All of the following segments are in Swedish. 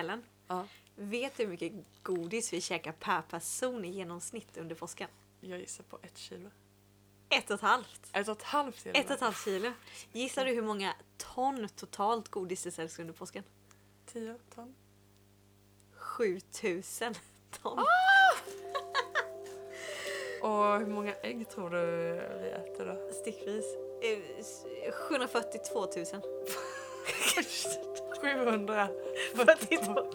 Ellen, Ja. vet du hur mycket godis vi käkar per person i genomsnitt under påsken? Jag gissar på ett kilo. Ett och ett halvt. Ett och ett halvt kilo? Ett och ett halvt kilo. Gissar du hur många ton totalt godis det säljs under påsken? Tio ton? 7000 ton. Och hur många ägg tror du vi äter då? Stickvis. Eh, s- 742 000. 42 000.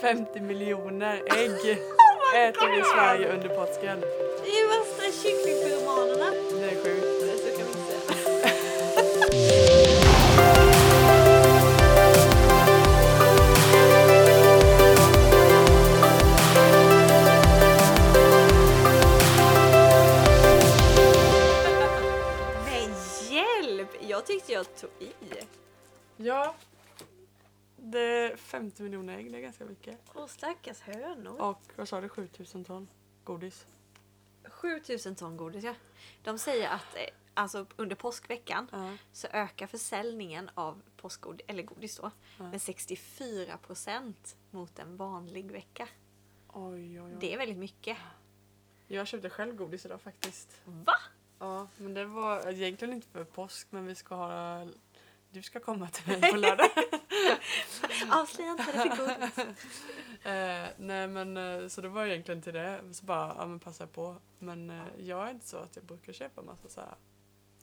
750 miljoner ägg Oh äter vi i Sverige under påsken. Det är värsta kycklingpyromanerna. Det är sjukt. Så kan vi inte säga. Jag tyckte jag tog i. Ja. Är 50 miljoner ägg, det är ganska mycket. Åh stackars hönor. Och vad sa du, 7000 ton godis? 7000 ton godis ja. De säger att eh, alltså, under påskveckan Ja. så ökar försäljningen av påskgodis, eller godis då, Ja. med 64 procent mot en vanlig vecka. Oj, oj, oj. Det är väldigt mycket. Jag köpte själv godis idag faktiskt. Va? Ja, men det var egentligen inte för påsk, men vi ska ha... Du ska komma till mig på lördag. Avslöja inte det för godis. eh, nej men eh, så det var egentligen till det. Så bara, ja men passa på. Men eh, jag är inte så att jag brukar köpa massa så här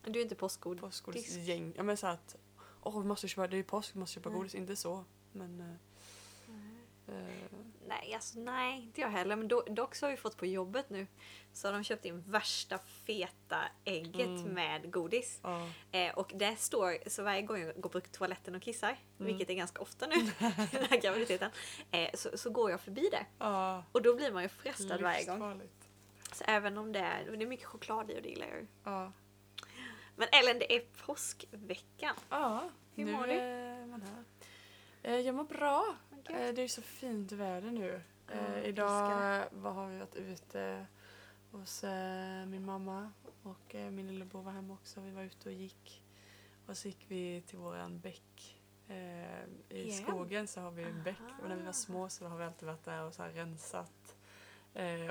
Du är inte påskgodis. påskgodisgäng. Ja men så att, åh vi måste köpa, det är ju påsk, vi måste köpa Nej. godis. Inte så. Men... Eh, eh, Nej, alltså nej, inte jag heller. Men do, dock så har vi fått på jobbet nu så har de köpt in värsta feta ägget Mm. med godis. ja. Eh, och det står, så varje gång jag går på toaletten och kissar, Mm. vilket är ganska ofta nu den här graviditeten, eh, så, så går jag förbi det. Ja. Och då blir man ju frestad varje gång. Så även om det är, det är mycket choklad i och det gillar jag ju. Ja. Men Ellen, det är påskveckan. Ja, Hur mår du? är man här. Eh, jag mår bra. Vad Eh, det är så fint väder nu. Jag idag vad har vi varit ute hos eh, min mamma och min lillebror var hemma också. Vi var ute och gick. Och så gick vi till våran bäck. I Igen? skogen så har vi en bäck och när vi var små så har vi alltid varit där och så rensat.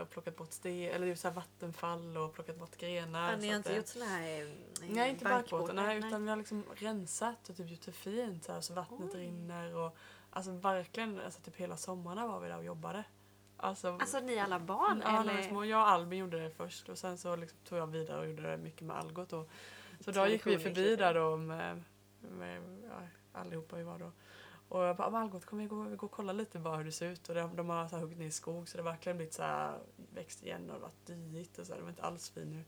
Och plockat bort sten, eller så vattenfall och plockat bort grenar. Ja, ni har inte gjort såna här Nej, inte barkbåtar, utan vi har liksom rensat och typ gjort det fint så, här, så vattnet Oj. rinner och alltså verkligen, alltså typ hela sommarna var vi där och jobbade. Alltså, Alltså ni alla barn? ja, eller? små, jag och Albin gjorde det först och sen så liksom tog jag vidare och gjorde det mycket med Algot. Och, så då gick vi förbi där då med, med ja, allihopa vi var då. Och jag bara, "Men Algot kom vi gå, vi går och kolla lite bara hur det ser ut. Och de, de har så här huggit ner skog så det har verkligen blivit så här växt igen och varit dyigt och så här, det var inte alls fin nu.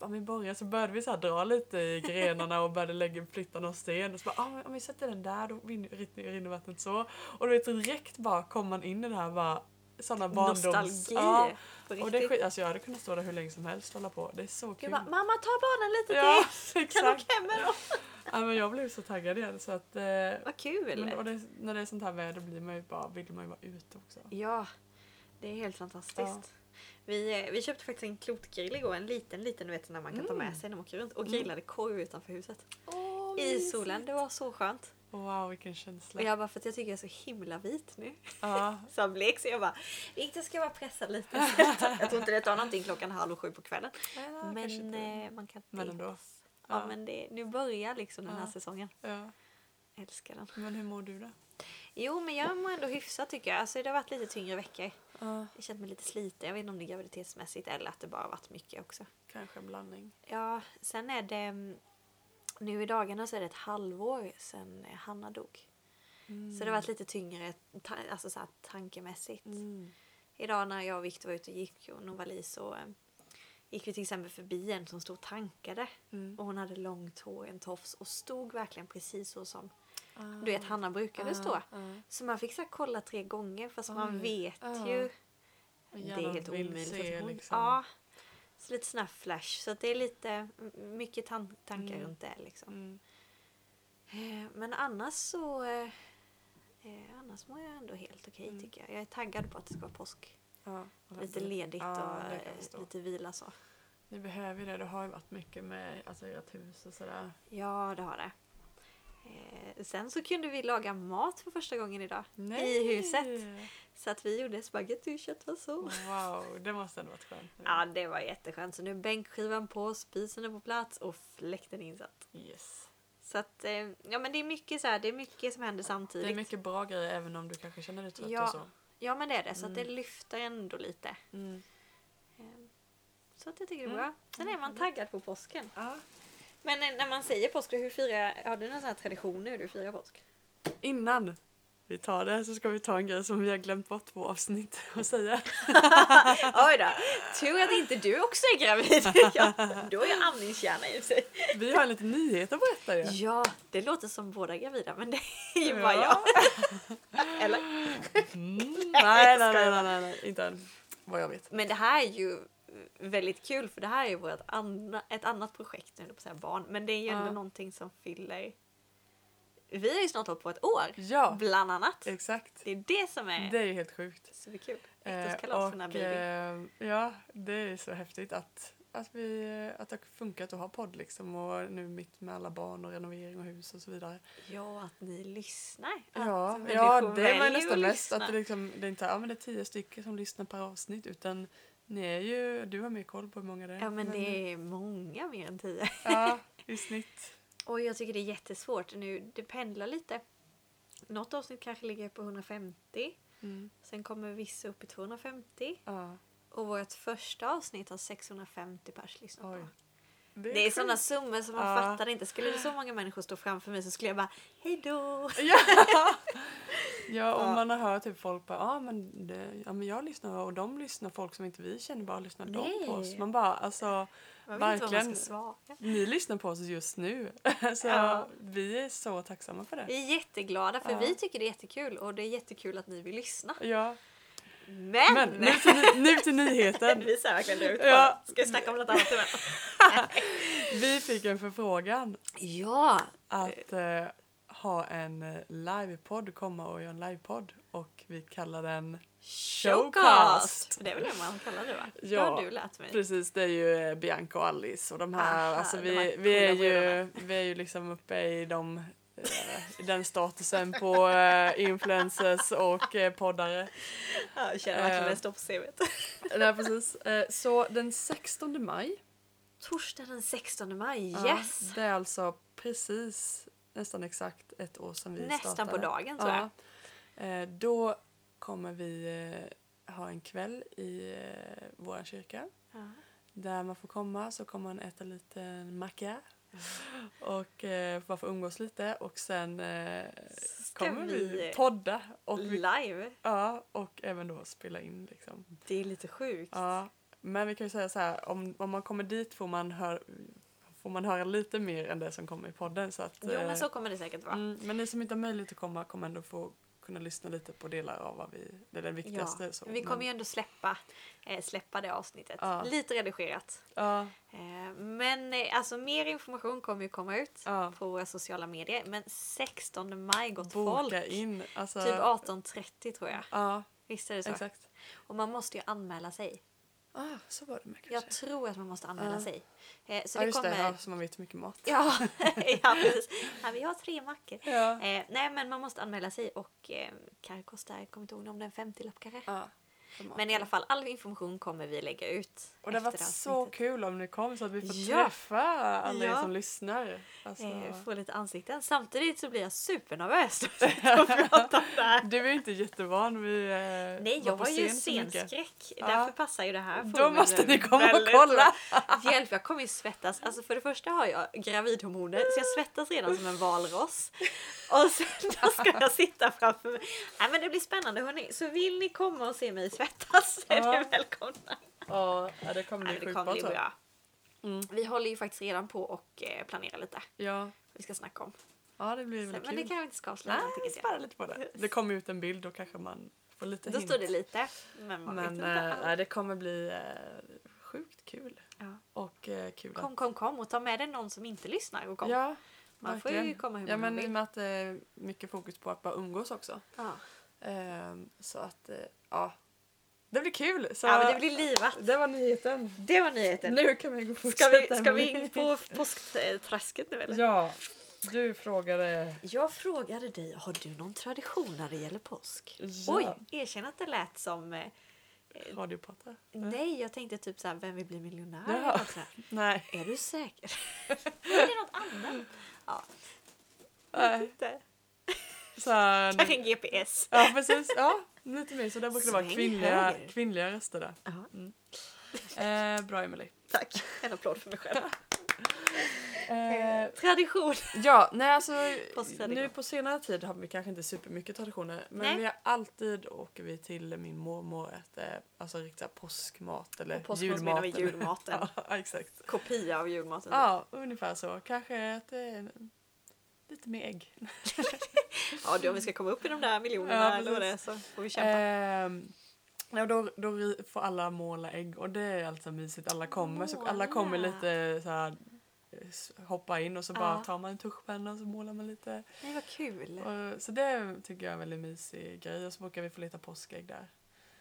Så bara, men börja så började vi så dra lite i grenarna och började lägga, flytta någon sten. Och så bara, ah, om vi sätter den där då rinner, vattnet så. Och du vet direkt bara kom man in i det här bara sådana barndoms... Nostalgi. Ja, och det skit, alltså jag hade kunnat stå där hur länge som helst och hålla på. Det är så kul. bara, mamma ta barnen lite ja, till! Kan exakt. åka hem med dem? Ja, men jag blev så taggad igen så att... Eh, Vad kul! men, och det, när det är sånt här väder blir man ju bara, vill man ju vara ute också. Ja, det är helt fantastiskt. Ja. Vi, eh, vi köpte faktiskt en klotgrill igår, en liten liten du vet när man kan ta med Mm. sig när man åker runt och Mm. grillade korv utanför huset. Åh, I solen, det var så skönt. Wow, vilken känsla. Och jag bara för att jag tycker jag är så himla vit nu. Ja, Så blek så jag bara, Victor ska bara pressa lite. jag tror inte det tar någonting klockan halv sju på kvällen. Kanske Men inte. eh, man kan Men ändå. Ja, Ja. men det, nu börjar liksom den här Ja. säsongen. Ja. Älskar den. Men hur mår du då? Jo men jag mår ändå hyfsat tycker jag. Alltså det har varit lite tyngre veckor. Ja, Jag känt mig lite sliten. Jag vet inte om det är graviditetsmässigt eller att det bara har varit mycket också. kanske en blandning. Ja, sen är det... mm, Nu i dagarna så är det ett halvår sedan Hanna dog. Mm. Så det har varit lite tyngre alltså så här, tankemässigt. Mm. Idag när jag och Viktor var ute och gick och Novali så eh, gick vi till exempel förbi en som stod och tankade. Mm. Och hon hade långt hår, en tofs och stod verkligen precis så som Ah. du vet Hanna brukade stå. Ah, ah. Så man fick så kolla tre gånger fast man Oj. vet Ja. ju. Det är helt omöjligt. se, hon, liksom. Ja. Så lite sån här flash. Så det är lite mycket tan- tankar Mm. runt det liksom. Mm. Eh, Men annars så... eh, Eh, annars mår jag ändå helt okej Mm. tycker jag. Jag är taggad på att det ska vara påsk. Ja, Lite ledigt Ja, och eh, lite vila så. Ni behöver det. Det har ju varit mycket med alltså, ert hus och sådär. Ja, det har det. Eh, sen så kunde vi laga mat för första gången idag. I huset. Så att vi gjorde spagetti och köttfärssås. Wow, det måste ändå varit skönt. Ja, det var jätteskönt. Så nu är bänkskivan på, spisen är på plats och fläkten insatt. Yes. Så att, eh, ja men det är mycket så här, det är mycket som händer samtidigt. Det är mycket bra grejer även om du kanske känner dig trött Ja. och så. Ja men det är det, så att det Mm. lyfter ändå lite. Mm. Eh, Så att jag tycker det är Mm. bra. Sen är man taggad på påsken. Ja. Men när man säger påsk, hur firar, har du någon sån här tradition nu du firar påsk? Innan vi tar det så ska vi ta en grej som vi har glömt bort två avsnitt att säga. Oj då, tur att inte du också är gravid. ja, då är jag amningskärna i sig. Vi har en liten nyhet att berätta ju. Ja, det låter som båda gravida men det är ju Ja. bara jag. Eller? Mm. Nej, nej, nej, nej, nej, inte än. Vad jag vet. Men det här är ju väldigt kul för det här är ju vårt anna, ett annat projekt, nu på säga barn, men det är ju ändå Ja. någonting som fyller... Vi har ju snart hållit på ett år, Ja, bland annat. exakt. Det är det som är Det är ju helt sjukt. så kul. Eh, Äktenskapskalas för den här babyn. eh, ja, det är så häftigt att, att, vi, att det har funkat att ha podd liksom och nu mitt med alla barn och renovering och hus och så vidare. Ja, att ni lyssnar. Ja, ja det väljer ju nästan mest att det, liksom, det är inte ja, men det är tio stycken som lyssnar per avsnitt utan ni är ju, du har mer koll på hur många det är. Ja, men det är många mer än tio. Ja, i snitt. Och jag tycker det är jättesvårt nu. Det pendlar lite. Något avsnitt kanske ligger på 150. Mm. Sen kommer vissa upp i 250. Ja. Och vårt första avsnitt har 650 pers lyssnat på. Det är, Det är sådana summor som man Ja. fattar inte. Skulle det så många människor stå framför mig så skulle jag bara hej då. Ja. ja, och Ja. man har hört typ folk bara, ah, men det, ja men jag lyssnar och de lyssnar, folk som inte vi känner bara lyssnar de på oss. Nej. Man bara, alltså Man Verkligen. ni lyssnar på oss just nu. så Ja. vi är så tacksamma för det. Vi är jätteglada för vi tycker det är jättekul och det är jättekul att ni vill lyssna. Ja, Men! men nu till, nu till nyheten. vi ser verkligen ut Ja. det. Ska vi snacka om något annat? Vi fick en förfrågan Ja! att eh, ha en eh, livepodd, komma och göra en livepodd och vi kallar den Showcast! Det är väl det man kallar det va? Det Ja, har du lärt mig. Precis, det är ju eh, Bianca och Alice och de här, Aha, alltså vi, här vi, är ju, vi är ju liksom uppe i de den statusen på eh, influencers och eh, poddare. Ja, jag känner verkligen Eh. en stopp CV. Nej, precis. Eh, så den 16 maj, Torsdag den 16 maj, ja, yes! det är alltså precis nästan exakt ett år sedan vi Nästan startade. på dagen tror jag. Ja. Eh, då kommer vi eh, ha en kväll i eh, vår kyrka. Ja. Där man får komma så kommer man äta lite macka. Och eh, bara få umgås lite och sen eh, kommer vi vi- podda och, vi, Live? ja, och även då spela in liksom. Det är lite sjukt. Ja, men vi kan ju säga så här, om, om man kommer dit får man, hör, får man höra lite mer än det som kommer i podden. Så att, Jo eh, men så kommer det säkert vara. mm, men ni som inte har möjlighet att komma kommer ändå få kunna lyssna lite på delar av vad vi, det är det viktigaste. Ja, så. vi kommer Men- ju ändå släppa, eh, släppa det avsnittet. Ja. Lite redigerat. Ja, Eh, men eh, alltså mer information kommer ju komma ut på våra sociala medier. Men 16 maj gott Boka folk. in. Alltså, Typ 18.30 tror jag. Ja, Visst är det så? exakt. Och man måste ju anmäla sig. Ah, så var det med kanske. Jag tror att man måste anmäla Ja. sig. Eh, så ja, det kommer... det. Ja, så man vet hur mycket mat. Ja, ja precis. Ja, vi har tre mackor. Ja. Eh, nej men man måste anmäla sig och eh, kanske kostar, jag kommer inte ihåg om det är en 50-lapp kanske. Ja. Men i alla fall all information kommer vi lägga ut. och det varit så kul om ni kom så att vi får Ja. träffa alla er Ja. som lyssnar. Alltså, Eh, få lite ansikten. Samtidigt så blir jag supernervös att sitta och prata om det här. Du är inte jättevan vid eh, Nej, jag har på ju scenskräck. Ja. Därför passar ju det här. Då måste ni komma och kolla. bra. Hjälp, jag kommer ju svettas. Alltså för det första har jag gravidhormoner så jag svettas redan som en valross. Och sen då ska jag sitta framför mig. Nej men det blir spännande hörni. Så vill ni komma och se mig svettas är Ja. ni välkomna. Ja, ja, det kommer bli det sjukt bra tror jag. Mm. Vi håller ju faktiskt redan på och eh, planerar lite. Ja. Vi ska snacka om. ja, det blir Så, väldigt men kul. det kan vi inte ska avslöja Nej, spara lite på det. Det kommer ut en bild, då kanske man får lite. Då hint. står det lite. Men man Men nej, det kommer bli eh, sjukt kul. Ja. Och eh, kul Kom, kom, kom och ta med dig någon som inte lyssnar och kom. Ja, Man får ju komma hur Ja, man men i och vill. med att det är mycket fokus på att bara umgås också. Ja. Ehm, så att, ja. Det blir kul! Så ja, men det blir livat. det var nyheten. Det var nyheten. Nu kan vi gå Ska vi, ska vi in på påskträsket nu eller? Ja. Du frågade... Jag frågade dig, har du någon tradition när det gäller påsk? Ja. Oj, erkänn att det lät som... Eh, Radiopratare? nej, jag tänkte typ såhär, vem vill bli miljonär? Här. Nej. Är du säker? Är det något annat? Ja, Nej. Så här, Kanske en GPS. ja precis. Ja, lite mer. Så där brukar det vara kvinnliga, kvinnliga röster där. Ja, Eh, bra Emily. tack. En applåd för mig själv. Eh, Tradition. ja, nej alltså nu på senare tid har vi kanske inte supermycket traditioner. Men Nej. vi har alltid åker vi till min mormor och äter alltså riktigt påskmat eller Och påskmat menar vi julmat. julmaten. ja, exakt. Kopia av julmaten. Ja, ungefär så. Kanske äter lite mer ägg. Ja, då om vi ska komma upp i de där miljonerna Ja, vad det så får vi kämpa. Ehm, ja, då, då får alla måla ägg och det är alltså mysigt. Alla kommer, så alla kommer lite så här hoppa in och så bara Ja. tar man en tuschpenna och så målar man lite. Nej, vad kul. Och, så det tycker jag är en väldigt mysig grej och så brukar vi få leta påskägg där.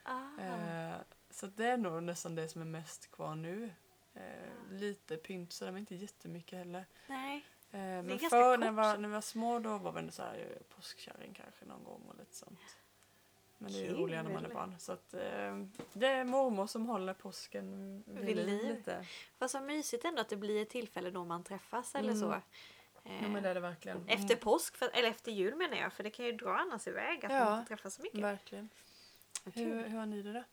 Ah. Eh, så det är nog nästan det som är mest kvar nu. Eh, lite pynt sådär men inte jättemycket heller. Nej. Eh, men förr när, jag var, när vi var små då var vi så här eh, påskkärring kanske någon gång och lite sånt. Men det är ju roligare när man är barn. Så att, eh, det är mormor som håller påsken vid, liv lite. Vad så mysigt ändå att det blir ett tillfälle då man träffas eller Mm. så. Ja Eh, men det är det verkligen. Efter påsk, för, eller efter jul menar jag, för det kan ju dra annars iväg att Ja. man inte träffas så mycket. Verkligen. Hur, hur har ni det då?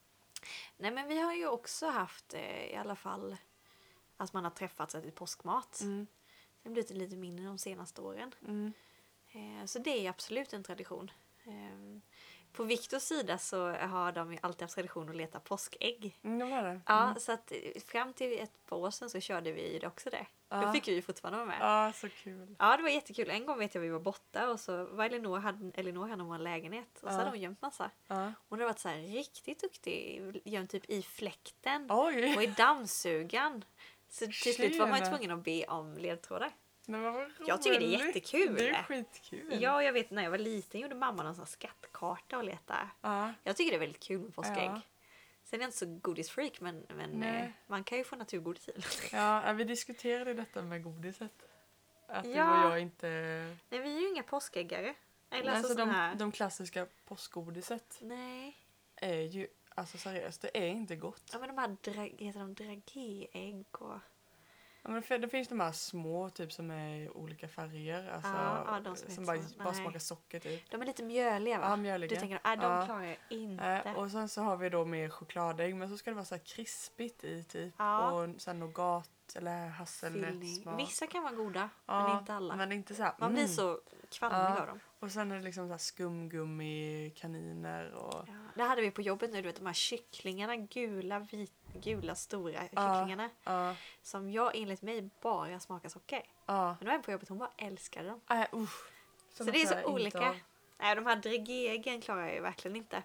Nej men vi har ju också haft eh, i alla fall att man har träffats och ätit påskmat. Mm. Det har blivit lite mindre de senaste åren. Mm. Eh, så det är absolut en tradition. Eh, på Viktors sida så har de ju alltid haft tradition att leta påskägg. Mm, det var det. Ja, Mm. så att eh, fram till ett par år sedan så körde vi ju det också det. Då Ja. fick vi ju fortfarande vara med. Ja, så kul. Ja, det var jättekul. En gång vet jag vi var borta och så var Elinor, hade, Elinor hade vår lägenhet och så Ja. hade hon gömt massa. Ja. Hon hade varit så här riktigt duktig, gömt typ i fläkten Oj! och i dammsugan. Så till slut var man ju tvungen att be om ledtrådar. Men vad Jag tycker det är jättekul. Det är skitkul. Ja, jag vet när jag var liten gjorde mamma någon sån skattkarta och leta. Ja. Jag tycker det är väldigt kul med påskägg. Ja. Sen är jag inte så godisfreak men, men eh, man kan ju få naturgodis i. Ja, vi diskuterade detta med godiset. Att du Ja. och jag inte... Nej, vi är ju inga påskäggare. Eller Nej, alltså alltså de, här... de klassiska påskgodiset Nej. är ju, alltså seriöst, det är inte gott. Ja men de här dra... heter de dragéägg och... Ja, men det, det finns de här små typ som är i olika färger. Alltså, Ja, ja, som som bara, bara smakar socker typ. De är lite mjöliga va? Ja, mjöliga. Du tänker, nej de Ja. klarar jag inte. Eh, och sen så har vi då mer chokladägg men så ska det vara så här krispigt i typ. Ja. Och sen nougat eller hasselnötssmak. Vissa kan vara goda, men inte alla. Men inte så här, Man blir mm. så kvalmig av dem. Och sen är det liksom så här skumgummi, kaniner och... Ja. Det hade vi på jobbet nu, du vet de här kycklingarna, gula, vit, gula stora kycklingarna. Ja, Som jag enligt mig bara smakar socker. ja. Men det var en på jobbet, hon bara älskade dem. Usch. Så det är så inte olika. Nej, de här dragéäggen klarar jag ju verkligen inte.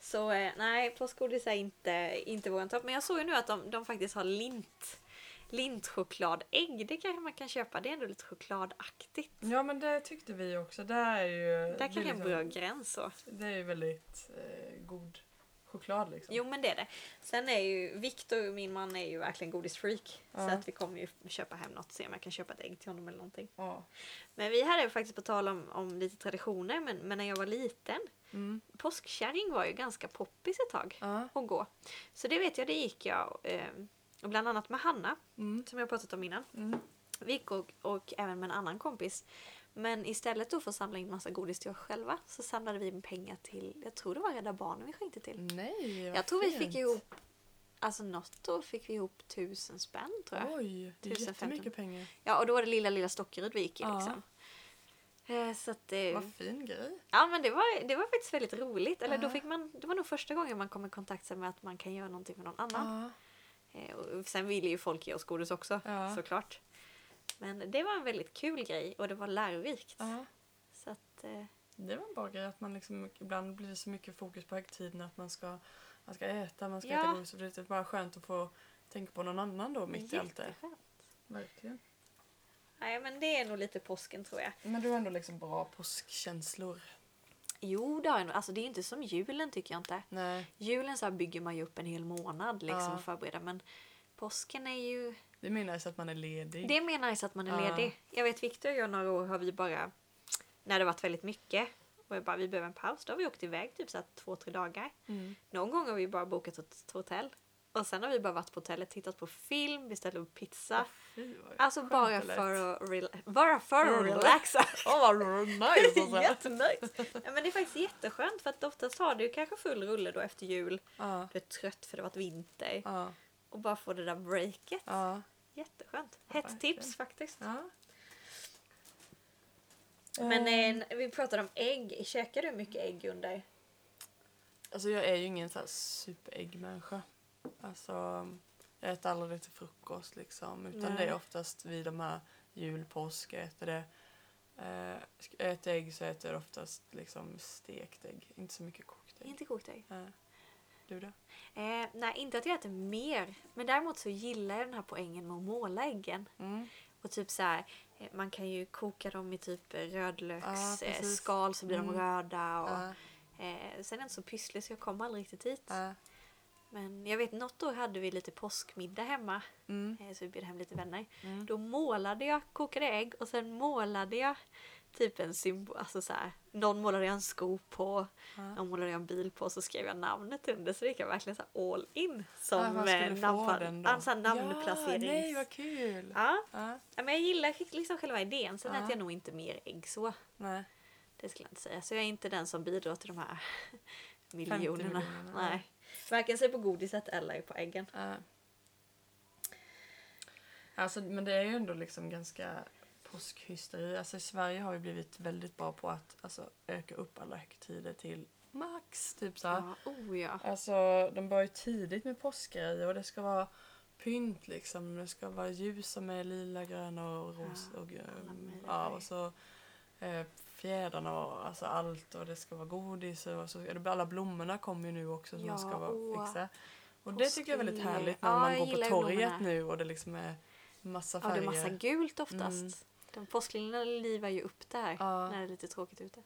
Så eh, nej, påskgodis är inte, inte våran topp. Men jag såg ju nu att de, de faktiskt har lint. Lintchokladägg, det kanske man kan köpa. Det är ändå lite chokladaktigt. Ja men det tyckte vi också. Det är ju... Där kanske är en liksom- bra gräns så. Det är ju väldigt eh, god choklad liksom. Jo men det är det. Sen är ju Viktor, min man, är ju verkligen godisfreak. Så Ja. att vi kommer ju köpa hem något, se om jag kan köpa ett ägg till honom eller någonting. Ja. Men vi hade faktiskt på tal om, om lite traditioner, men, men när jag var liten, Mm. påskkärring var ju ganska poppis ett tag Ja. att gå. Så det vet jag, det gick jag. Eh, och bland annat med Hanna, Mm. som jag pratat om innan. Mm. Vi gick och, och även med en annan kompis. Men istället då för att samla in massa godis till oss själva så samlade vi in pengar till, jag tror det var Rädda Barnen vi skänkte till. Nej, vad Jag tror vi fint. fick ihop, alltså något år fick vi ihop tusen spänn tror jag. Oj, det är 1015. jättemycket pengar. Ja och då var det lilla lilla Stockerud vi gick i Ja. liksom. Eh, Så att, eh, Vad fin grej. ja men det var, det var faktiskt väldigt roligt. Eller då Ja. fick man, det var nog första gången man kom i kontakt med att man kan göra någonting med någon annan. Eh, Och sen ville ju folk ge oss godis också Ja. såklart. Men det var en väldigt kul grej och det var lärorikt. Ja. Så att, eh, Det var en bra grej att man liksom, ibland blir det så mycket fokus på högtiden att man ska, man ska äta, man ska Ja. äta godis. och Det är bara skönt att få tänka på någon annan då mitt i allt det. Verkligen. Nej men det är nog lite påsken tror jag. Men du har ändå liksom bra påskkänslor. Jo det har jag nog. Alltså det är inte som julen tycker jag inte. Nej. Julen så här bygger man ju upp en hel månad liksom Ja. och förbereder men påsken är ju Det menas att man är ledig. Det menar så att man är Ja. ledig. Jag vet Viktor och jag några år har vi bara, när det varit väldigt mycket, och jag bara vi behöver en paus, då har vi åkt iväg typ så här två, tre dagar. Mm. Någon gång har vi bara bokat ett hotell. Och sen har vi bara varit på hotellet, tittat på film, beställt upp pizza. Vad Alltså bara för att, rela- bara för att relaxa. Åh vad nice alltså. Jättenice! ja, men det är faktiskt jätteskönt för att oftast har du kanske full rulle då efter jul. Ja, Du är trött för det har varit vinter. ja, Och bara få det där breaket. ja. Jätteskönt. Hett tips faktiskt. Men Ehm, eh, vi pratade om ägg. Käkar du mycket ägg under? Alltså jag är ju ingen så här superäggmänniska. Alltså jag äter aldrig det till frukost liksom. Utan Nej. det är oftast vid de här jul, påsk, jag äter det. Eh, äta ägg så äter jag oftast liksom stekt ägg. Inte så mycket kokt ägg. Inte kokt ägg. Nej. Du då? Eh, nej, inte att jag äter mer. Men däremot så gillar jag den här poängen med att måla äggen. Mm. Och typ så här, eh, man kan ju koka dem i typ rödlöksskal precis. skal så blir de Mm. röda. Och, Ja, eh, sen är jag inte så pysslig så jag kommer aldrig riktigt hit. ja. Men jag vet något år hade vi lite påskmiddag hemma. Mm. Eh, så vi bjöd hem lite vänner. Mm. Då målade jag, kokade ägg och sen målade jag typ en symbol. Alltså så här, någon målade jag en sko på, Ja. någon målade jag en bil på och så skrev jag namnet under. Så det gick jag verkligen så all in. Som eh, du få namnplan- den då? ja. Ja, nej vad kul! Ja. Ja, ja, men jag gillar liksom själva idén. Sen Ja. äter jag nog inte mer ägg så. nej. Det skulle jag inte säga. Så jag är inte den som bidrar till de här 50 miljonerna. miljonerna, Nej. Varken sig på godiset eller på äggen. Ja. Alltså, men det är ju ändå liksom ganska påskhysteri. Alltså, I Sverige har vi blivit väldigt bra på att alltså, öka upp alla högtider till max. Typ så. Ja, oh ja. Alltså, de börjar ju tidigt med påskgrejer och det ska vara pynt liksom. Det ska vara ljusa med lila, gröna och rosa. Ja, och, um, möjliga ja, färger. och så eh, fjädrarna och alltså allt och det ska vara godis och så, alla blommorna kommer ju nu också som Ja, ska vara, åh. fixa. Och det tycker jag är väldigt härligt när Ja, man går på torget blommorna. nu och det liksom är massa Ja, det färger. är massa gult oftast. Mm. De påskliljorna livar ju upp det här Ja. när det är lite tråkigt ute.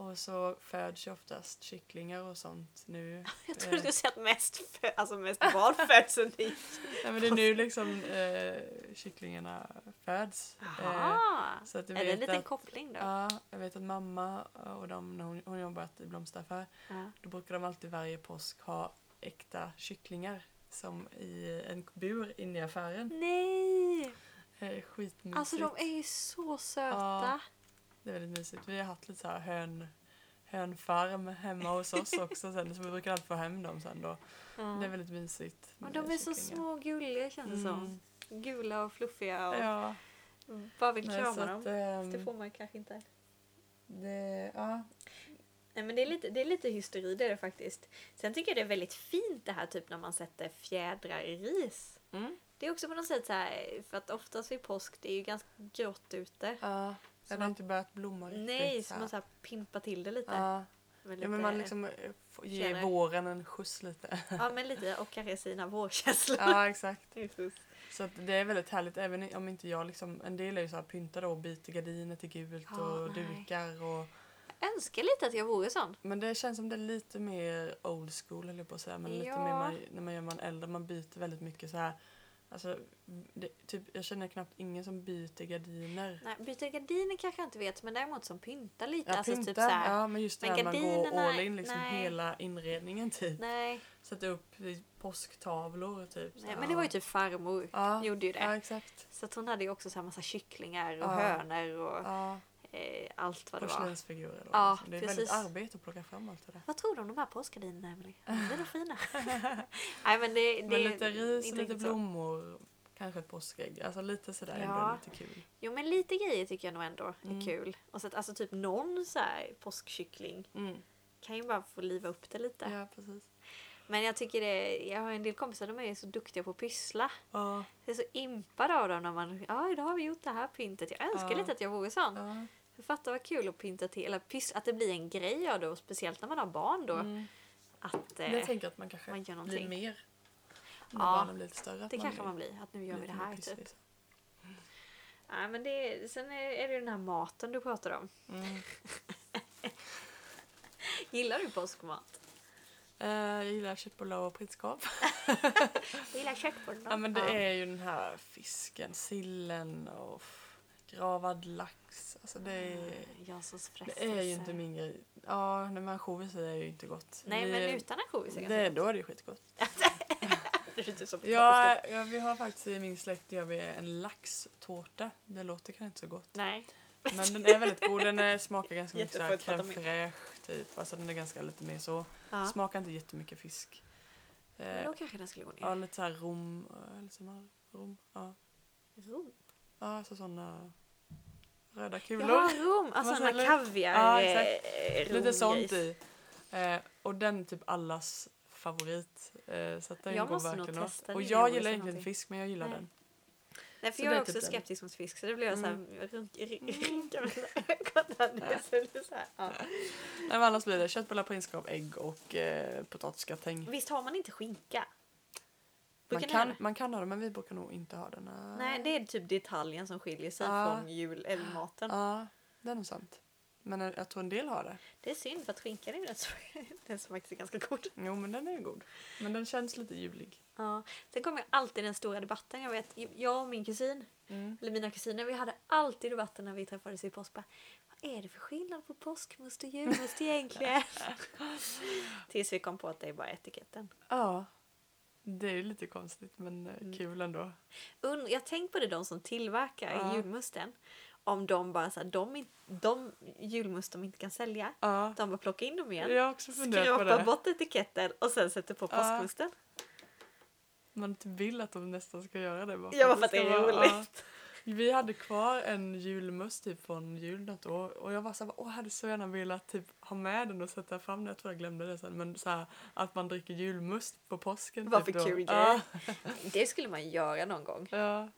Och så föds ju oftast kycklingar och sånt nu. Jag trodde du Eh, skulle säga att mest, alltså mest barn föds under Nej, men det är nu liksom eh, kycklingarna föds. Eh, så att jag är det en liten att- koppling då? Ja, jag vet att mamma och de, när hon, hon jobbat i blomsteraffär, Ja. då brukar de alltid varje påsk ha äkta kycklingar som i en bur inne i affären. Nej! Eh, skitmysigt. Alltså de är ju så söta. Ja. Det är väldigt mysigt. Vi har haft lite så här hön, hönfarm hemma hos oss också sen, så vi brukar alltid få hem dem sen då. Ja. Det är väldigt mysigt. Med de är så små och gulliga känns det som. Mm. Gula och fluffiga och Ja, bara vill nej, krama dem. att, ehm, Det får man kanske inte. det, ja, Nej men det är, lite, det är lite hysteri det är det faktiskt. Sen tycker jag det är väldigt fint det här typ när man sätter fjädrar i ris. mm. Det är också på något sätt så här, för att oftast vid påsk det är ju ganska grått ute. ja. Den har man- inte börjat blomma riktigt. Nej, så man så här pimpar till det lite. Ja. Med ja, men man liksom eh, får ge fjädrar. våren en skjuts lite. ja men lite och kanske sina vårkänslor. ja, exakt. Jesus. Så det är väldigt härligt, även om inte jag liksom, en del är ju så här pyntade och byter gardiner till gult Ja, och nej. dukar och Jag önskar lite att jag vore sån. Men det känns som det är lite mer old school jag på att säga. Men lite Ja. mer man, när man gör man äldre, man byter väldigt mycket så här. Alltså, det, typ, jag känner knappt ingen som byter gardiner. Nej, byta gardiner kanske jag inte vet men däremot som pyntar lite. Ja, alltså pynta, typ så här, ja, men just det här man går all in liksom nej. hela inredningen typ. Nej, Sätta upp påsktavlor typ. nej, men det var ju typ farmor. ja, Gjorde ju det. Ja, exakt. Så att hon hade ju också så här massa kycklingar och Ja. hönor och Ja, eh, allt vad det var. porslinsfigurer. Ja, liksom. Det är precis. väldigt arbete att plocka fram allt det där. Vad tror du om de här påskgardinerna Emelie? De är nog fina. nej men det, det Men lite ris och lite riktigt så. blommor. Kanske ett påskägg. Alltså lite sådär Ja. ändå lite kul. Jo men lite grejer tycker jag nog ändå är Mm. kul. Och så att, alltså typ någon så här påskkyckling Mm. kan ju bara få liva upp det lite. Ja, precis. Men jag tycker det, jag har en del kompisar de är så duktiga på att pyssla. Ja, Jag är så impad av dem när man, ja idag har vi gjort det här pyntet. Jag önskar Ja. lite att jag vore sån. ja. För fatta vad kul att pynta till, eller pyss, att det blir en grej av det och speciellt när man har barn då. Mm. Att Jag eh, tänker att man kanske man gör blir mer när Ja, barnen blir lite större. det kanske blir man blir, att nu gör vi det här typ. så. Ja, men det, sen är, är det den här maten du pratar om. Mm. Gillar du påskmat? Eh, jag gillar köttbullar och prinskorv. Jag gillar köttbullar. Ja men det är ju den här fisken, sillen och gravad lax. Alltså det är, Jag så det är ju inte min grej. Ja, nej, men ansjovis är ju inte gott. Nej Vi- men utan ansjovis är det, ganska Då är det ju skitgott. Det är inte så Ja, ja, vi har faktiskt i min släkt gör vi en laxtårta. Det låter kanske inte så gott. Nej. Men den är väldigt god. Den är, smakar ganska mycket såhär crème fraîche typ. Alltså den är ganska lite mer så. Ja. Smakar inte jättemycket fisk. Men Eh, då kanske den skulle gå ner. ja, lite såhär rom. eh, Lite sån här rom. Ja, Rom. ja alltså såna röda kulor. Jaha, rom. Alltså den här kaviar Ja, eh, exakt. Lite sånt i. Eh, och den är typ allas favorit. Eh, så att den Jag går måste nog verkligen åt. testa Och jag gillar egentligen någonting. fisk men jag gillar Nej. den. Nej för Så jag är är också typ den. skeptisk mot fisk så det blir jag Mm. så- det är så här, ja. Nej, men annars blir det köttbullar, prinskorv, ägg och eh, potatisgratäng. Visst har man inte skinka? Man kan, man kan ha det men vi brukar nog inte ha den. Nej det är typ detaljen som skiljer sig Ja. från jul eller maten. Ja, det är nog sant. Men jag tror en del har det. Det är synd för att skinkan är den som, den som faktiskt är ganska god. Jo men den är ju god. Men den känns lite julig. Ja. Sen kommer alltid den stora debatten. Jag vet, jag och min kusin, Mm. eller mina kusiner, vi hade alltid debatten när vi träffades i påsk. Bara, Vad är det för skillnad på påskmust och julmust egentligen? Tills vi kom på att det är bara etiketten. Ja. Det är lite konstigt men eh, Mm. kul ändå. Und, jag tänk på det de som tillverkar Ja. julmusten. Om de bara så här, de, de julmust de inte kan sälja. Ja. De bara plockar in dem igen. Jag också Skrapar bort etiketten och sen sätter på Ja. påskmusten. Man typ vill att de nästan ska göra det. Bara Ja, för att det är vara- ja. Vi hade kvar en julmust typ från jul något år och jag var såhär, åh jag hade så gärna velat typ ha med den och sätta fram den. Jag tror jag glömde det sen. Men så här, att man dricker julmust på påsken. Vad typ kul ja, Det skulle man göra någon gång. ja.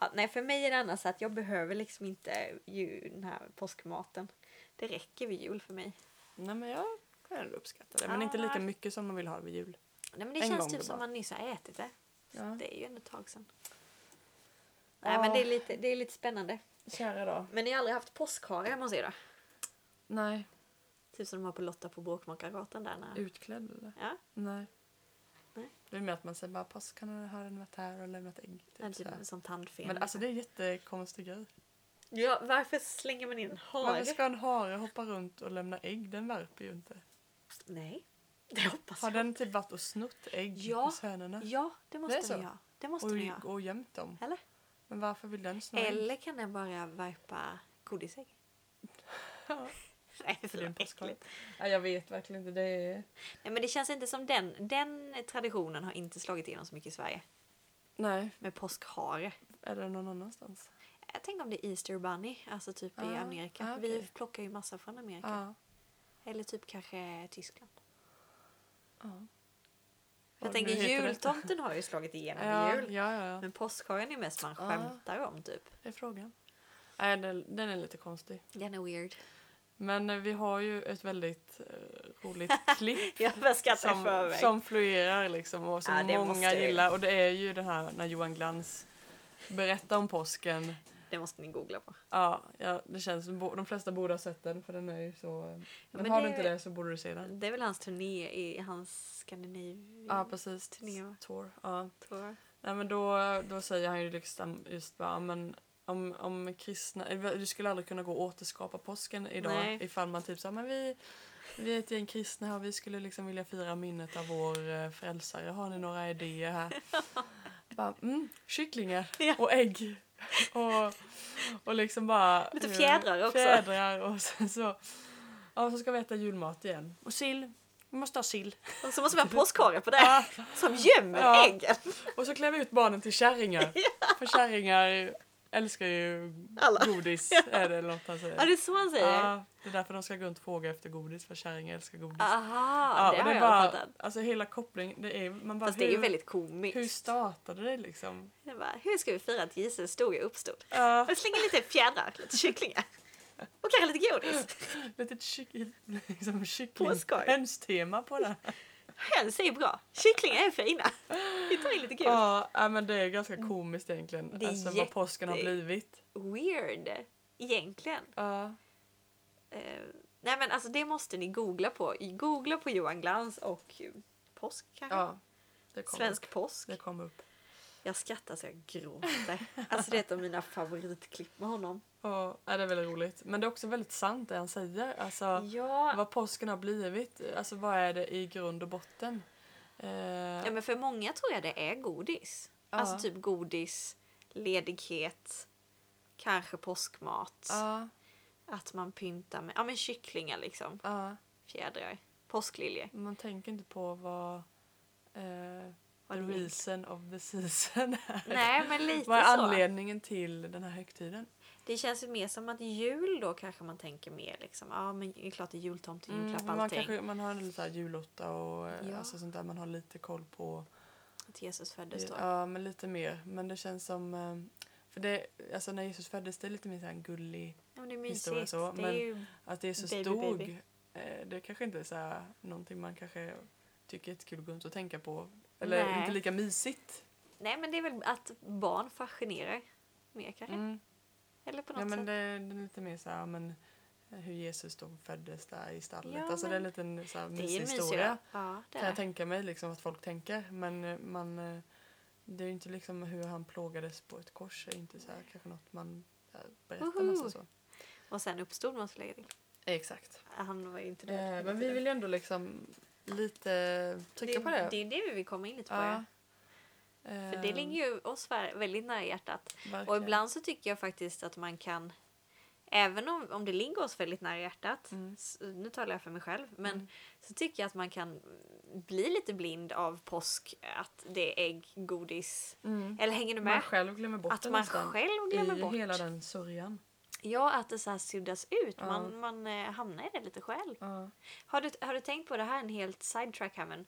Ja, nej, för mig är det annars att jag behöver liksom inte ju, den här påskmaten. Det räcker vid jul för mig. Nej men jag kan ändå uppskatta det. Men Ja. inte lika mycket som man vill ha vid jul. Nej, men det En känns typ som man nyss har ätit det. Ja. Det är ju ändå ett tag sedan. Nej, Ja. men det är, lite, det är lite spännande. Kära då. Men ni har aldrig haft påskhare hemma hos er då? Nej. Typ som de har på Lotta på Bråkmakargatan där. När... Utklädd eller? Ja, Nej. Nej. Det är mer att man säger bara pass kan du ha den varit här och lämnat ägg. Typ så typ sån tandfen. Men alltså det är en jättekonstig grej. ja, varför slänger man in en hare? Varför ska en hare hoppa runt och lämna ägg? Den värper ju inte. Nej, det hoppas Har jag. den typ varit och snott ägg Ja. hos hönorna? Ja, det måste Det den göra. Det måste den göra. Och, och gömt dem? Eller? Men varför vill den ägg? Eller kan den bara värpa godisägg? Ja. Nej, För det är äckligt. Ja, jag vet verkligen inte. Det är... Nej, men det känns inte som den. Den traditionen har inte slagit igenom så mycket i Sverige. Nej, Med påskhare. är det någon annanstans? Jag tänker om det är Easter Bunny, alltså typ i Ah, Amerika. ah, Vi okej. plockar ju massa från Amerika. Ja. Eller typ kanske Tyskland. ja. Jag tänker det. jultomten har ju slagit igenom Ja, i jul. ja, ja, ja. Men påskharen är mest man skämtar om typ. Det är frågan. Nej, den, den är lite konstig. Den är weird. Men eh, vi har ju ett väldigt eh, roligt klipp som, som fluerar liksom och som Ja, det många gillar. Och det är ju den här när Johan Glans berättar om påsken. Det måste ni googla på. Ja, ja det känns som de flesta borde ha sett den för den är ju så... eh, Men, men har det- du inte det så borde du se den. Det är väl hans turné i hans Scandinavian Ja, precis. turné? Tour. Ja. tour. Nej, men då, då säger han ju liksom just bara, men om, om kristna, eh, du skulle aldrig kunna gå och återskapa påsken idag Nej. ifall man typ sa men vi, vi är ett gäng kristna och vi skulle liksom vilja fira minnet av vår eh, frälsare. Har ni några idéer här? bara, mm, kycklingar och ägg. Och, och liksom bara... Lite eh, fjädrar också. Fjädrar och sen så... Ja, så ska vi äta julmat igen. Och sill. Vi måste ha sill. Och så måste vi ha påskhare på det. Ja. Som gömmer Ja. äggen. Och så klär vi ut barnen till kärringar. För kärringar älskar ju Alla. godis. Är det något han säger. Ja, det är så han säger. Ja, det är därför de ska gå runt och fråga efter godis. För kärringar älskar godis. Aha, Ja, det och har jag bara. Alltså hela kopplingen. Det är, man bara, Fast det är ju hur, väldigt komiskt. hur startade det liksom? Jag bara, hur ska vi fira att Jesus stod och uppstod? Ja, Jag slänger lite fjädrar, lite kycklingar. Och kanske lite godis. lite kyck, liksom kyckling-hönstema på det. Höns är bra. Kycklingar är fina. Vi tar in lite godis. Ja, ja, men det är ganska komiskt egentligen. Det är alltså vad påsken har blivit. Weird. Egentligen. Ja, Eh, Nej men alltså det måste ni googla på. Googla på Johan Glans och påsk kanske? Ja, det kom Svensk upp. påsk. Det kom upp. Jag skrattar så jag gråter. Alltså det är ett av mina favoritklipp med honom. Ja, ja, det är väldigt roligt. Men det är också väldigt sant det han säger. Alltså, Ja, vad påsken har blivit. Alltså vad är det i grund och botten? Eh, ja men för många tror jag det är godis. Ja. Alltså typ godis, ledighet, kanske påskmat. ja, Att man pyntar med ja, men kycklingar liksom. ja. Fjädrar. Påskliljor. Man tänker inte på vad eh, Vad the reason of the season är. Nej men lite Vad är så. anledningen till den här högtiden? Det känns ju mer som att jul då kanske man tänker mer liksom. Ja men det är klart det är jultomte, julklapp, man, allting. kanske, man har en lite julotta och eh, Ja. alltså sånt där. Man har lite koll på. Att Jesus föddes då. Ja, men lite mer. Men det känns som... eh, För det, alltså när Jesus föddes, det är lite mer en gullig... Ja, men det Historia så, det men- är ju... Att Jesus Baby, dog, baby. eh, det kanske inte är så här, någonting man kanske tycker är kul att gå runt och tänka på. Eller Nej. inte lika mysigt. Nej men det är väl att barn fascinerar mer kanske. Mm. Eller på något Ja, men sätt. det, det är lite mer så här, men eh, hur Jesus då föddes där i stallet. Ja, alltså det är en liten så här, det är mysig historia. Ja, det Kan jag det. tänka mig liksom att folk tänker. Men eh, man, eh, det är ju inte liksom hur han plågades på ett kors. är inte så här, kanske något man eh, berättar massa så. Och sen uppstod jag lägga till. Exakt. Han var ju inte Eh, död. men vi vill ju ändå liksom lite trycka det, på det. Det är det vi vill komma in lite på. Ja. Ja. För det ligger ju oss vä- väldigt nära hjärtat. Och Verkligen. ibland så tycker jag faktiskt att man kan Även om, om det ligger oss väldigt nära hjärtat, Mm. s- nu talar jag för mig själv, men Mm. så tycker jag att man kan bli lite blind av påsk, att det är ägg, godis. Mm. Eller hänger du Man med? själv glömmer bort Att det man själv glömmer I bort. hela den sörjan. Ja, att det så här suddas ut. Ja. Man, man eh, hamnar i det lite själv. Ja. Har du, har du tänkt på det här, en helt sidetrack här, men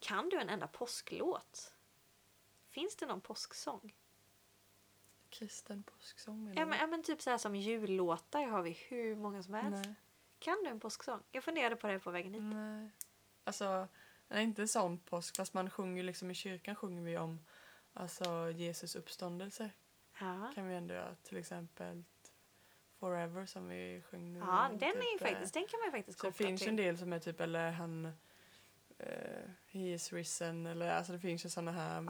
kan du en enda påsklåt? Finns det någon påsksång? Kristen påsksång menar Ja men, ja, men typ så här som jullåtar har vi hur många som helst. Nej. Kan du en påsksång? Jag funderade på det på vägen hit. Nej. Alltså, nej, inte sån påsk. Fast man sjunger ju liksom i kyrkan sjunger vi om alltså, Jesus uppståndelse. Ja, Kan vi ändå göra. Till exempel Forever som vi sjöng nu. ja den, är ju typ, eh, faktiskt, den kan man ju faktiskt det koppla finns ju till. en del som är typ, eller han eh, He is risen, eller alltså det finns ju såna här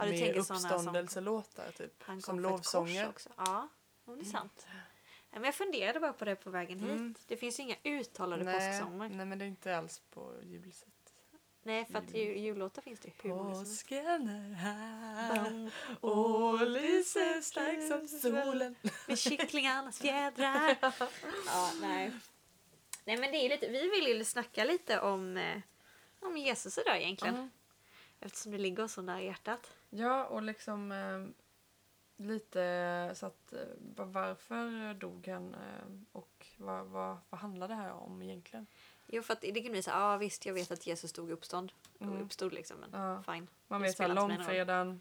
såna som- uppståndelselåtar typ. Han som lovsånger. också. Ja, det är sant. Ja, men jag funderade bara på det på vägen hit. Mm. Det finns ju inga uttalade Nej, påsksånger. nej men det är inte alls på julsätt. Nej, för att ju, jullåtar finns det hur många. Påsken är här och lyser starkt som solen. Med kycklingarnas fjädrar. ja, nej. Nej men det är lite, vi vill ju snacka lite om, eh, om Jesus idag egentligen. Ja. Eftersom det ligger så nära hjärtat. Ja, och liksom eh, lite så att eh, va- varför dog han eh, och vad, vad, vad handlar det här om egentligen? Jo för att det kan bli så ja ah, visst jag vet att Jesus stod uppstånd. Mm. Uppstod liksom men Ja. fine. Man vet såhär långfredagen,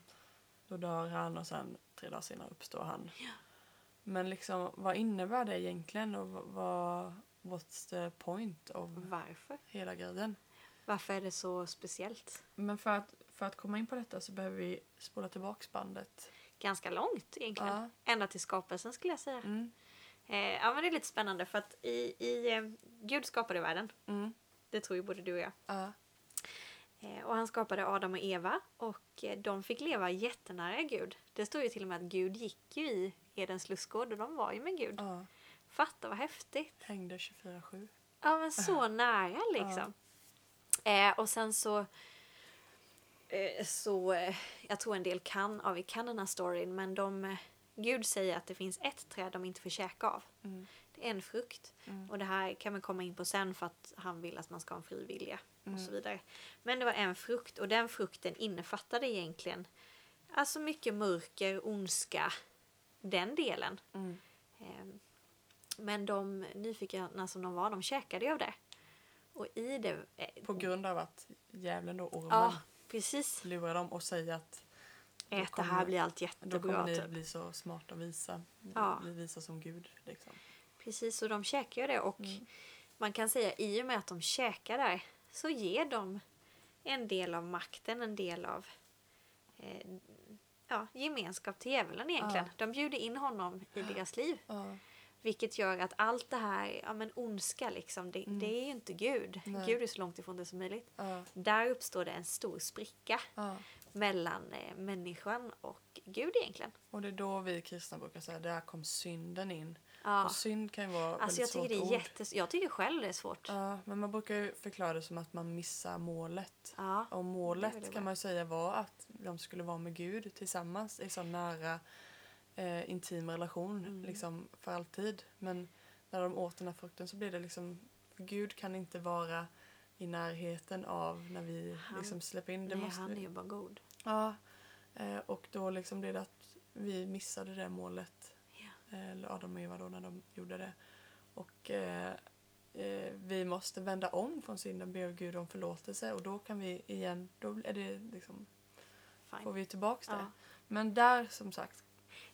då dör han och sen tre dagar senare uppstår han. Men liksom vad innebär det egentligen och vad- vad, what's the point av Varför? hela grejen? Varför är det så speciellt? Men för att, för att komma in på detta så behöver vi spola tillbaks bandet. Ganska långt egentligen. Ja. Ända till skapelsen skulle jag säga. Mm. Eh, ja men det är lite spännande för att i, i eh, Gud skapade världen. Mm. Det tror ju både du och jag. Ja. Eh, och han skapade Adam och Eva och eh, de fick leva jättenära Gud. Det står ju till och med att Gud gick ju i Edens lustgård och de var ju med Gud. ja. Fatta vad häftigt. Hängde 24-7. Ja men så nära liksom. Eh, och sen så eh, så eh, jag tror en del kan, ja vi kan den här storyn men de eh, Gud säger att det finns ett träd de inte får käka av. Mm. Det är en frukt. Mm. Och det här kan vi komma in på sen för att han vill att man ska ha en fri vilja och Mm. så vidare. Men det var en frukt och den frukten innefattade egentligen alltså mycket mörker, ondska, den delen. Mm. Ehm, Men de nyfikna som de var, de käkade ju av det. Och i det... eh, På grund av att djävulen då, ormen, Ja, precis. lurar dem och säger att då Ät det här blir allt då jättebra. kommer ni Typ. bli så smarta och visa. Ja. Bli visa som Gud. Liksom. Precis, och de käkar ju det. Och Mm. man kan säga i och med att de käkar där så ger de en del av makten, en del av eh, ja, gemenskap till djävulen egentligen. Ja. De bjuder in honom i deras liv. Ja. Vilket gör att allt det här, ja men ondska liksom, det, det är ju inte Gud. Nej. Gud är så långt ifrån det som möjligt. Ja, Där uppstår det en stor spricka ja. mellan eh, människan och Gud egentligen. Och det är då vi kristna brukar säga där kom synden in. Ja. Och synd kan ju vara Alltså jag väldigt tycker det svårt är ord. jättes... Jag tycker själv det är svårt. Ja, men man brukar ju förklara det som att man missar målet. Ja. Och det är målet det kan man ju säga var att de skulle vara med Gud tillsammans i så nära eh, intim relation Mm. liksom för alltid. Men när de åt den här frukten så blir det liksom Gud kan inte vara i närheten av när vi Han- liksom släpper in det. Nej, måste han är ju bara god. Ja, eh, och då liksom blev det att vi missade det målet. Eh, Eller Adam och Eva då när de gjorde det. Och eh, eh, vi måste vända om från synden, be Gud om förlåtelse och då kan vi igen, då är det liksom, får Fine. vi tillbaks det. Ja. Men där som sagt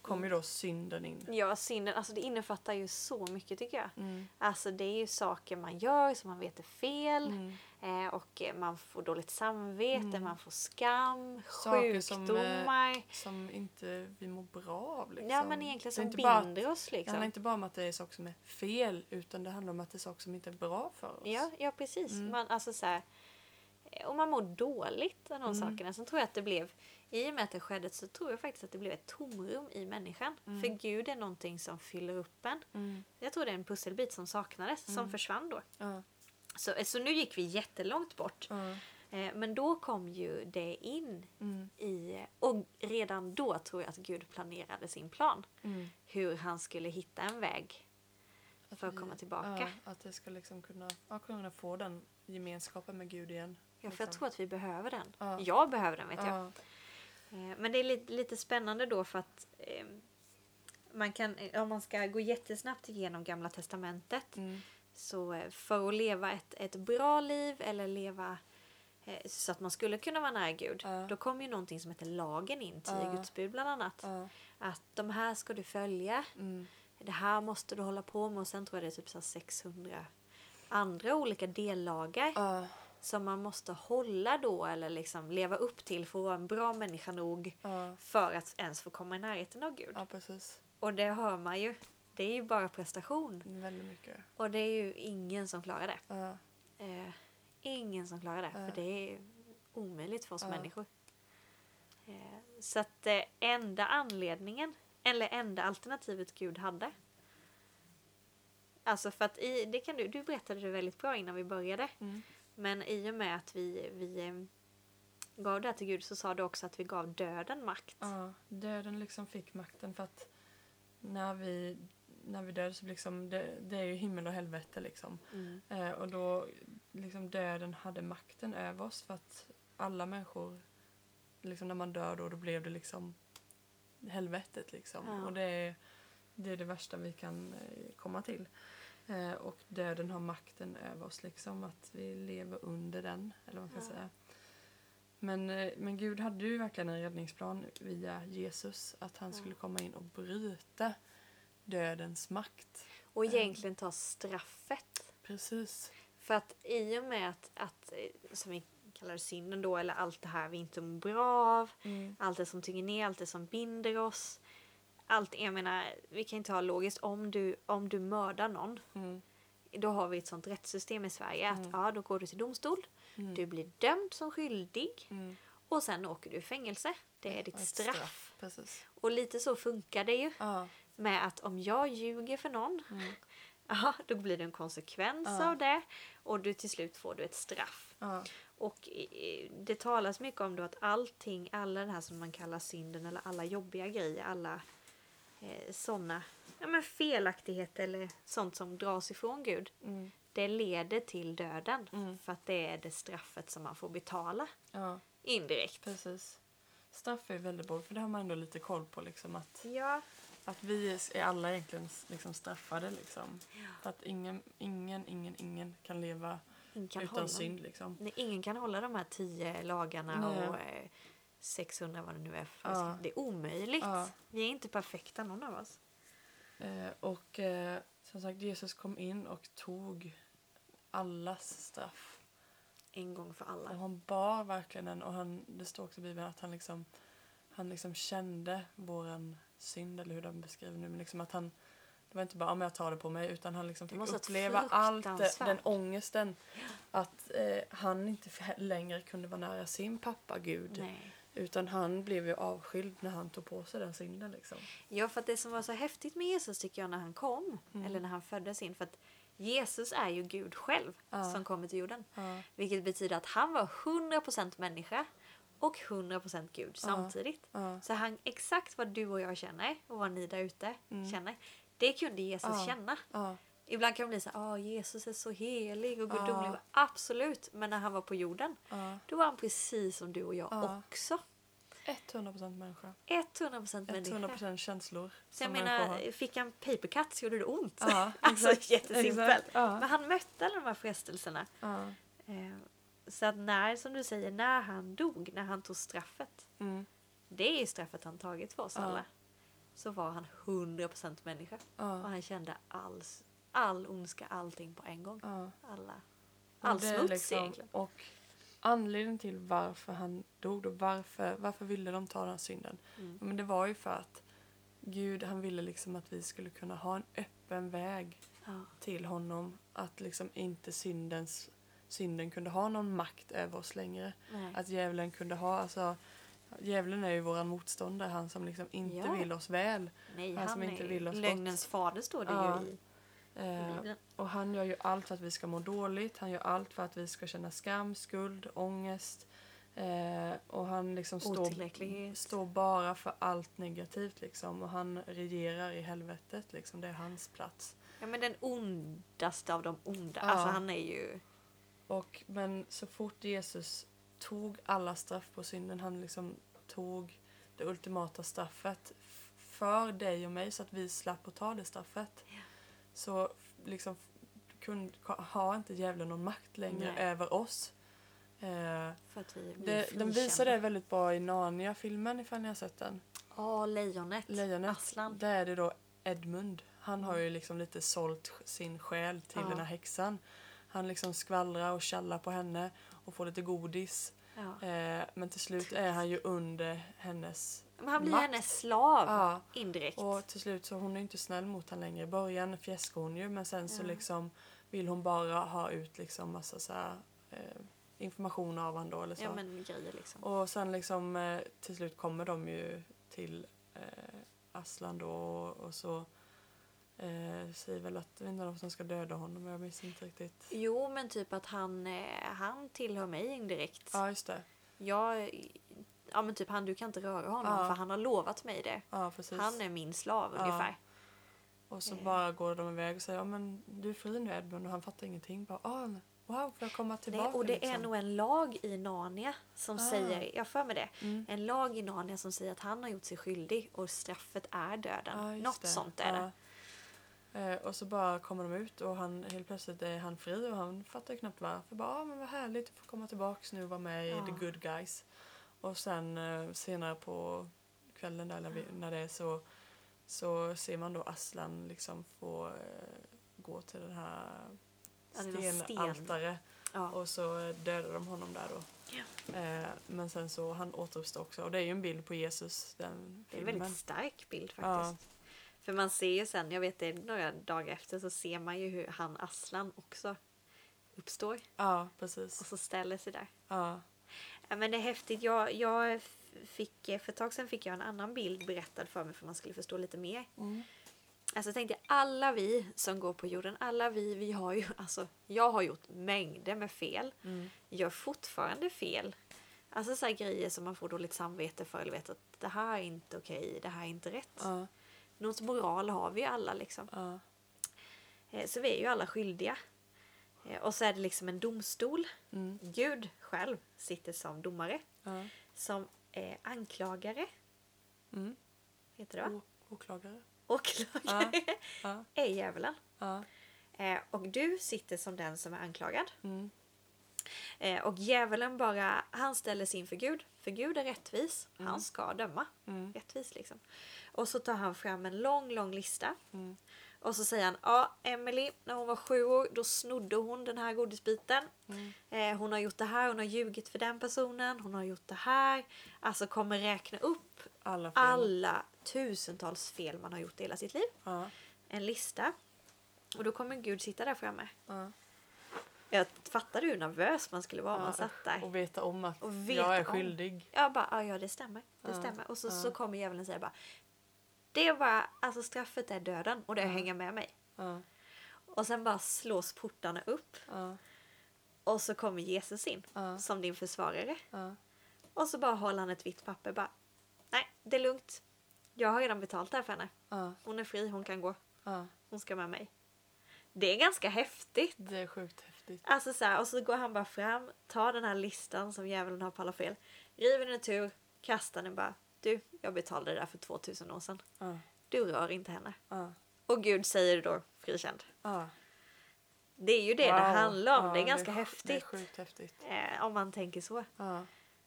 kommer ju då synden in. Ja, synden, alltså det innefattar ju så mycket tycker jag. Mm. Alltså det är ju saker man gör som man vet är fel. Mm. Eh, och eh, man får dåligt samvete, Mm. man får skam, Saker som, eh, sjukdomar. Som inte vi mår bra av. Liksom. Ja men egentligen som inte bara binder oss Det handlar liksom. inte bara om att det är saker som är fel utan det handlar om att det är saker som inte är bra för oss. Ja, ja precis. Mm. Man, alltså så här, eh, och man mår dåligt av de Mm. sakerna. Sen tror jag att det blev, i och med att det skedde så tror jag faktiskt att det blev ett tomrum i människan. Mm. För Gud är någonting som fyller upp en. Mm. Jag tror det är en pusselbit som saknades, som Mm. försvann då. Ja. Så, eh, så nu gick vi jättelångt bort. Ja. Eh, men då kom ju det in Mm. i... Och redan då tror jag att Gud planerade sin plan. Mm. Hur han skulle hitta en väg för att vi- komma tillbaka. Ja, att det ska liksom kunna, ja, kunna få den gemenskapen med Gud igen. Ja, för jag liksom. tror att vi behöver den. Ja. Jag behöver den vet jag. Eh, Men det är lite, lite spännande då för att eh, man kan, eh, om man ska gå jättesnabbt igenom Gamla Testamentet Mm. så eh, för att leva ett, ett bra liv eller leva eh, så att man skulle kunna vara nära Gud Ja. då kommer ju någonting som heter lagen in, tio Ja. Guds bud bland annat. Ja. Att de här ska du följa, Mm. det här måste du hålla på med och sen tror jag det är typ så här 600 andra olika dellagar. Som man måste hålla då eller liksom leva upp till för att vara en bra människa nog Ja. för att ens få komma i närheten av Gud. ja, precis. Och det hör man ju. Det är ju bara prestation. Väldigt mycket. Och det är ju ingen som klarar det. Ja. Eh, ingen som klarar det. För det är omöjligt för oss människor. Eh, så att eh, enda anledningen, eller enda alternativet Gud hade. Alltså för att i, det kan du, du berättade det väldigt bra innan vi började. Mm. Men i och med att vi, vi eh, gav det här till Gud så sa du också att vi gav döden makt. Ja, döden liksom fick makten för att när vi, när vi dör så liksom, det, det är ju himmel och helvete liksom. Mm. Eh, och då liksom döden hade makten över oss för att alla människor, liksom när man dör då, då blev det liksom helvetet liksom. Ja. Och det är, det är det värsta vi kan eh, komma till. Eh, och döden har makten över oss liksom, att vi lever under den, eller vad man ska Ja. säga. Men, eh, men Gud hade ju verkligen en räddningsplan via Jesus, att han Ja. skulle komma in och bryta dödens makt. Och egentligen ta straffet. Precis. För att i och med att, att eh, som vi kallar det synden då, eller allt det här vi inte mår bra av, Mm. allt det som tynger ner, allt det som binder oss. Allt, jag menar, vi kan inte ha logiskt om du, om du mördar någon. Mm. Då har vi ett sånt rättssystem i Sverige att Mm. ja, då går du till domstol, Mm. du blir dömd som skyldig Mm. och sen åker du i fängelse. Det är ditt Och ett straff. Precis. Och lite så funkar det ju Ja. med att om jag ljuger för någon, Mm. ja, då blir det en konsekvens Ja. av det och du till slut får du ett straff. Ja. Och det talas mycket om då att allting, alla det här som man kallar synden eller alla jobbiga grejer, alla eh, sådana ja, men felaktigheter eller sånt som dras ifrån Gud. Mm. Det leder till döden. Mm. För att det är det straffet som man får betala ja, indirekt. precis. Straff är väldigt bra, för det har man ändå lite koll på. Liksom, att, Ja. att vi är alla egentligen liksom, straffade. Liksom. För att ingen, ingen, ingen, ingen kan leva Ingen kan, utan hålla, synd. Liksom. Nej, ingen kan hålla de här tio lagarna Nej. och eh, 600 vad det nu är. För Ja. Det är omöjligt. Ja. Vi är inte perfekta någon av oss. Eh, och eh, som sagt, Jesus kom in och tog allas straff. En gång för Och alla. han bar verkligen den. Och han, det står också i Bibeln att han liksom, han liksom kände våran synd, eller hur de beskriver nu. Men liksom att han, Det var inte bara om jag tar det på mig utan han liksom fick uppleva allt den ångesten. Att eh, han inte längre kunde vara nära sin pappa Gud. Nej. Utan han blev ju avskild när han tog på sig den synden liksom. Ja, för att det som var så häftigt med Jesus tycker jag när han kom, Mm. eller när han föddes in, för att Jesus är ju Gud själv Ja. som kommer till jorden. Ja. Vilket betyder att han var 100% människa och 100% Gud samtidigt. Ja. Så han, exakt vad du och jag känner och vad ni där ute Mm. känner, det kunde Jesus känna. Ja. Ibland kan man bli så här, "Ah, Jesus är så helig och Ja. gudomlig. Absolut, men när han var på jorden, Ja. då var han precis som du och jag Ja. också. 100% människa. 100% människa. 100% känslor. Så jag menar, fick han papercut så gjorde det ont. Ja, alltså exakt, jättesimpelt. ja. Men han mötte alla de här frestelserna. Ja. Eh, Så att när, som du säger, när han dog, när han tog straffet. Mm. Det är straffet han tagit för oss Ja. alla. Så var han 100% människa. Och Ja. han kände alls, all ondska, allting på en gång. Ja. Alla, Och all smuts liksom- egentligen. Och anledningen till varför han dog då, varför, varför ville de ta den här synden? Mm. Men det var ju för att Gud han ville liksom att vi skulle kunna ha en öppen väg Ja. till honom. Att liksom inte syndens, synden kunde ha någon makt över oss längre. Nej. Att djävulen kunde ha, alltså Djävulen är ju våran motståndare, han som liksom inte Ja. vill oss väl. Nej, han han, som inte vill oss lögnens fader står det Ja. ju i Eh, och han gör ju allt för att vi ska må dåligt. Han gör allt för att vi ska känna skam, skuld, ångest. Eh, och han liksom står, står bara för allt negativt liksom. Och han regerar i helvetet liksom. Det är hans plats. Ja men den ondaste av de onda. Ja. Alltså han är ju... Och, men så fort Jesus tog alla straff på synden, han liksom tog det ultimata straffet för dig och mig så att vi slapp att ta det straffet. Ja. Så liksom f- kun, har inte djävulen någon makt längre Nej. över oss. Eh, det, de visar det väldigt bra i Narnia-filmen ifall ni har sett den. Ja, lejonet. Lejonet. Aslan. Där är det då Edmund. Han har ju liksom lite sålt sin själ till Ja. den här häxan. Han liksom skvallrar och tjallar på henne och får lite godis. Ja. Eh, men till slut är han ju under hennes Men han blir makt. hennes slav Ja. indirekt. Och till slut så hon är inte snäll mot honom längre. I början fjäskar hon ju men sen så Ja. liksom vill hon bara ha ut liksom massa så här, eh, information av honom då eller så. Ja men grejer liksom. Och sen liksom eh, till slut kommer de ju till eh, Aslan då och, och så eh, säger väl att det är de som ska döda honom. Jag minns inte riktigt. Jo men typ att han, eh, han tillhör mig indirekt. Ja, just det. Jag, ja men typ han, du kan inte röra honom Ja. för han har lovat mig det. Ja, precis. Han är min slav Ja. ungefär. Och så Eh. bara går de iväg och säger ja, men du är fri nu Edmund och han fattar ingenting. Bara, ah, wow, får jag komma tillbaka? Nej, och det liksom? är nog en lag i Narnia som Ah. säger, jag för mig det, Mm. en lag i Narnia som säger att han har gjort sig skyldig och straffet är döden. Just Något det. sånt är det. Ja. Eh, och så bara kommer de ut och han, helt plötsligt är han fri och han fattar knappt varför. Bara, ah, men vad härligt att få komma tillbaks nu och vara med i The Good Guys. Och sen eh, senare på kvällen där när, vi, när det är så, så ser man då Aslan liksom få eh, gå till den här Ja, stenaltare Ja. och så dödar de honom där då. Ja. Eh, men sen så han återuppstår också och det är ju en bild på Jesus den Det är en filmen. väldigt stark bild Ja. faktiskt. För man ser ju sen, jag vet det några dagar efter så ser man ju hur han Aslan också uppstår Ja, precis. och så ställer sig där. Ja. Ja, men det är häftigt. Jag, jag fick, för ett tag sedan fick jag en annan bild berättad för mig för man skulle förstå lite mer. Mm. Alltså jag tänkte alla vi som går på jorden, alla vi, vi har ju, alltså jag har gjort mängder med fel. Mm. Gör fortfarande fel. Alltså så grejer som man får dåligt samvete för eller vet att det här är inte okej, det här är inte rätt. Ja. Något moral har vi alla liksom. Ja. Eh, Så vi är ju alla skyldiga. Eh, Och så är det liksom en domstol. Mm. Gud själv sitter som domare. Ja. Som eh, anklagare, Mm. heter det va? O- åklagare. Åklagare Ja. är djävulen. Ja. Eh, och du sitter som den som är anklagad. Mm. Eh, och djävulen bara, han ställer sig inför Gud. För Gud är rättvis. Mm. Han ska döma. Mm. Rättvis liksom. Och så tar han fram en lång, lång lista. Och så säger han, ja, Emily, när hon var sju år, då snodde hon den här godisbiten. Mm. Eh, hon har gjort det här, hon har ljugit för den personen, hon har gjort det här. Alltså kommer räkna upp Alla fel. alla tusentals fel man har gjort i hela sitt liv. Ja. en lista. Och då kommer Gud sitta där framme. Ja. Jag fattade hur nervös man skulle vara om man Ja, satt där. Och veta om att veta jag är om. skyldig. Bara, ja, ja det stämmer. Det Ja, stämmer. Och så, ja. så kommer djävulen säga bara, det var, alltså straffet är döden och det Ja. hänger med mig. Ja, Och sen bara slås portarna upp ja, och så kommer Jesus in som din försvarare. Och så bara håller han ett vitt papper bara, nej det är lugnt. Jag har redan betalt det här för henne. Hon är fri, hon kan gå. Hon ska med mig. Det är ganska häftigt. Det är sjukt häftigt. Alltså så här, och så går han bara fram, tar den här listan som djävulen har på alla fel, river den i tur, kastar den bara. Du, jag betalade det där för 2000 år sedan. Ja, Du rör inte henne. ja, Och Gud säger då frikänd. ja. Det är ju det det Wow. handlar om. Det är ganska Det är häftigt. sjukt häftigt. Eh, om man tänker så.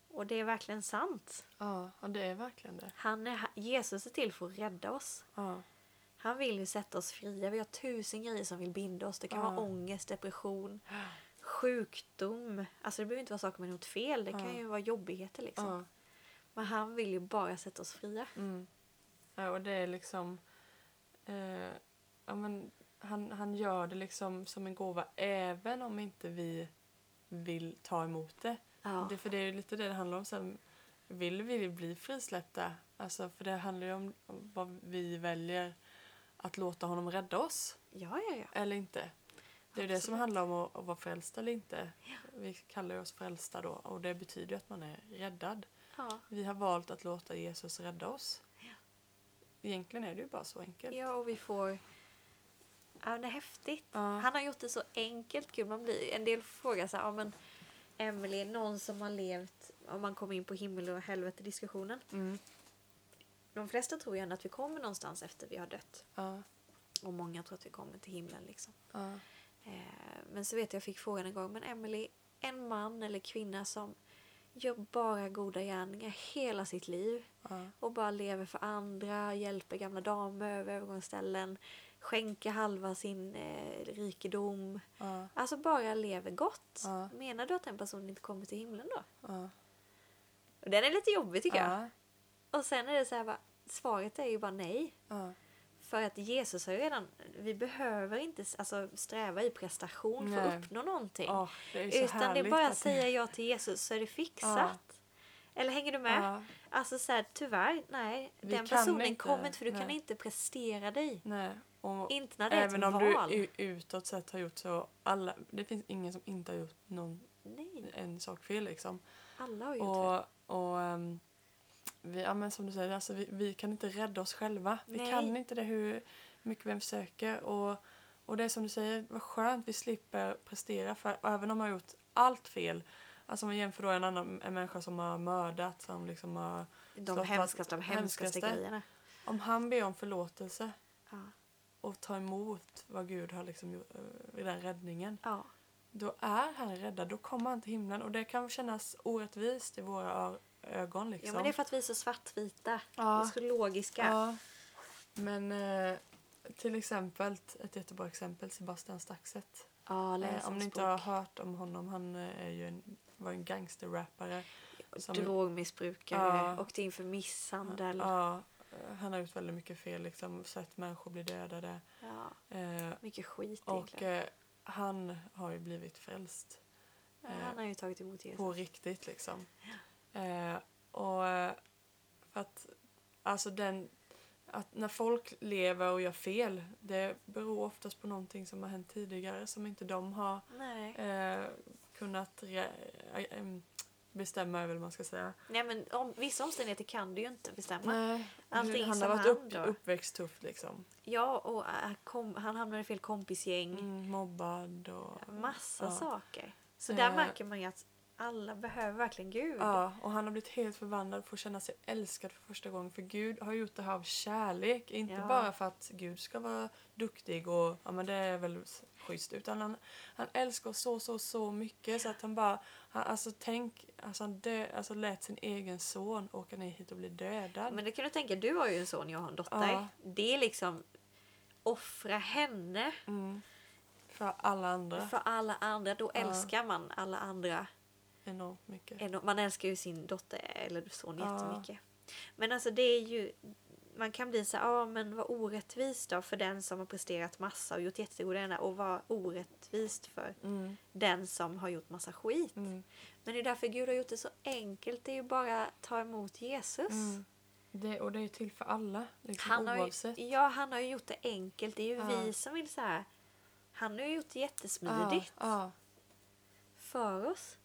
Och det är verkligen sant. ja, det är verkligen det. Han är, Jesus är till för att rädda oss. Han vill ju sätta oss fria. Vi har tusen grejer som vill binda oss. Det kan vara ångest, depression, sjukdom. Alltså det behöver inte vara saker med något fel. Det kan ju vara jobbigheter liksom. Ja. Men han vill ju bara sätta oss fria. Mm. Ja, och det är liksom... Eh, ja, men han, han gör det liksom som en gåva även om inte vi vill ta emot det. Ja. det för det är ju lite det det handlar om. Sen, vill vi bli frisläppta? Alltså, för det handlar ju om vad vi väljer att låta honom rädda oss ja, ja, ja. eller inte. Det är ju det som handlar om att, att vara frälst eller inte. Vi kallar ju oss frälsta då och det betyder ju att man är räddad. Ja. Vi har valt att låta Jesus rädda oss. Egentligen är det ju bara så enkelt. ja, och vi får... Ja, det är häftigt. Ja. Han har gjort det så enkelt. Gud, man blir... En del frågar så här, ja, men Emily, någon som har levt, om man kommer in på himmel och helvete diskussionen. Mm. De flesta tror ju ändå att vi kommer någonstans efter vi har dött. Ja, Och många tror att vi kommer till himlen liksom. ja, Eh, men så vet jag, jag fick frågan en gång, men Emily, en man eller kvinna som gör bara goda gärningar hela sitt liv ja, och bara lever för andra, hjälper gamla damer över övergångsställen, skänker halva sin eh, rikedom. ja, Alltså bara lever gott. Menar du att den personen inte kommer till himlen då? Och den är lite jobbig tycker jag. Ja, Och sen är det så här, bara, svaret är ju bara nej. För att Jesus har ju redan, vi behöver inte alltså, sträva i prestation för Nej. att uppnå någonting. Åh, det Utan det är bara att säga ja till Jesus så är det fixat. Ja. Eller hänger du med? Ja, Alltså så här, tyvärr, nej. Vi den kan personen inte, kommer inte för du kan nej. inte prestera dig. nej. Och Inte när det är även ett om val. du u- utåt sett har gjort så, alla, det finns ingen som inte har gjort någon, Nej, en sak fel liksom. alla har gjort fel. Och, och ehm, vi, ja, men som du säger, alltså, vi, vi kan inte rädda oss själva. Vi Nej. kan inte det hur mycket vi än försöker. Och, och det är som du säger, vad skönt vi slipper prestera. För även om man har gjort allt fel, alltså om man jämför då en annan en människa som har mördat, som liksom har, De hemskaste av allt- hemskaste grejerna. om han ber om förlåtelse Ja. och tar emot vad Gud har liksom gjort eh, i den räddningen, ja. då är han räddad, då kommer han till himlen. Och det kan kännas orättvist i våra ögon. Liksom. ja, men det är för att vi är så svartvita. Ja. Vi är så logiska. Ja, men eh, till exempel, ett jättebra exempel, Sebastian Staxet. Ja, Eh, om ni inte har hört om honom, han eh, är ju en, var en gangsterrappare. som- Drogmissbrukare, Ja. åkte in för misshandel. Ja, eh, han har gjort väldigt mycket fel, liksom, sett människor bli dödade. Ja, Eh, mycket skit och egentligen. eh, han har ju blivit frälst han har ju tagit emot Jesus. på riktigt liksom. Eh, och eh, för att, alltså den, att när folk lever och gör fel, det beror oftast på någonting som har hänt tidigare som inte de har eh, kunnat eh, bestämma över, man ska säga. Nej men om, vissa omständigheter kan du ju inte bestämma. Nej, Allting han har varit upp, uppväxt tufft liksom. Ja och äh, kom, han hamnade i fel kompisgäng. Mm, mobbad och... Massa ja. saker. Så där Eh. märker man ju att alla behöver verkligen Gud. Ja, och han har blivit helt förvandlad för att känna sig älskad för första gången. För Gud har gjort det här av kärlek. Inte Ja. bara för att Gud ska vara duktig och ja men det är väl schysst. Utan han, han älskar oss så, så, så mycket så att han bara, han, alltså tänk, alltså han dö, alltså lät sin egen son åka ner hit och bli dödad. Men det kan du tänka, du har ju en son, jag har en dotter. Ja. Det är liksom offra henne Mm. För alla andra. för alla andra. Då Ja. älskar man alla andra. Enormt mycket. än- Man älskar ju sin dotter eller son Ja. jättemycket. Men alltså det är ju man kan bli så ja men vad orättvist då för den som har presterat massa och gjort jättegoda gärningar och vad orättvist för Mm. den som har gjort massa skit. Mm. Men det är därför Gud har gjort det så enkelt. Det är ju bara att ta emot Jesus. Mm. Det, och det är till för alla, liksom, Han har, oavsett. ju, ja, han har ju gjort det enkelt. Det är ju Ja. vi som vill så här. Han har ju gjort det Ja, jättesmidigt ja. för oss.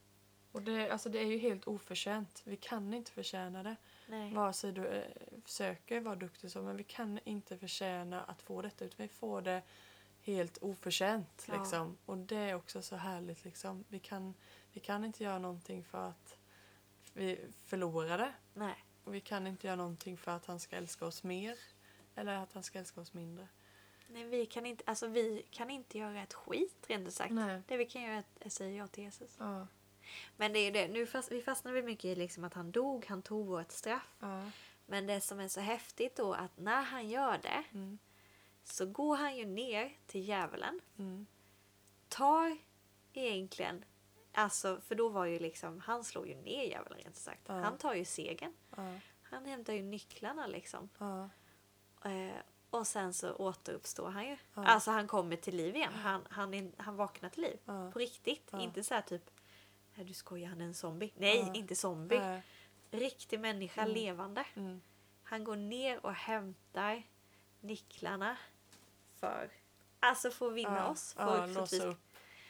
Och det, alltså det är ju helt oförtjänt. Vi kan inte förtjäna det. Nej. Vare sig du eh, försöker vara duktig så, men vi kan inte förtjäna att få detta. Utan vi får det helt oförtjänt. Ja. Liksom. Och det är också så härligt. Liksom. Vi, kan, vi kan inte göra någonting för att vi förlorar det. Nej. Och vi kan inte göra någonting för att han ska älska oss mer. Eller att han ska älska oss mindre. Nej, vi kan inte, alltså vi kan inte göra ett skit rent ut sagt. Nej. Det vi kan göra är att säga ja till Jesus. Ja. Men det är ju det, nu fast, vi fastnar väl mycket i liksom att han dog, han tog vårt straff. Ja. Men det som är så häftigt då att när han gör det Mm. så går han ju ner till djävulen, Mm. tar egentligen, alltså för då var ju liksom, han slår ju ner djävulen rent sagt. Ja. Han tar ju segern. Ja. Han hämtar ju nycklarna liksom. Eh, och sen så återuppstår han ju. Alltså han kommer till liv igen. Han, han, är, han vaknar till liv. På riktigt. Inte så här typ "Nej, du skojar, han är en zombie. Nej, Ja. inte zombie. Nej. Riktig människa, Mm. levande. Mm. Han går ner och hämtar nycklarna för Alltså för att vinna Ja, oss. För, att låsa vi, upp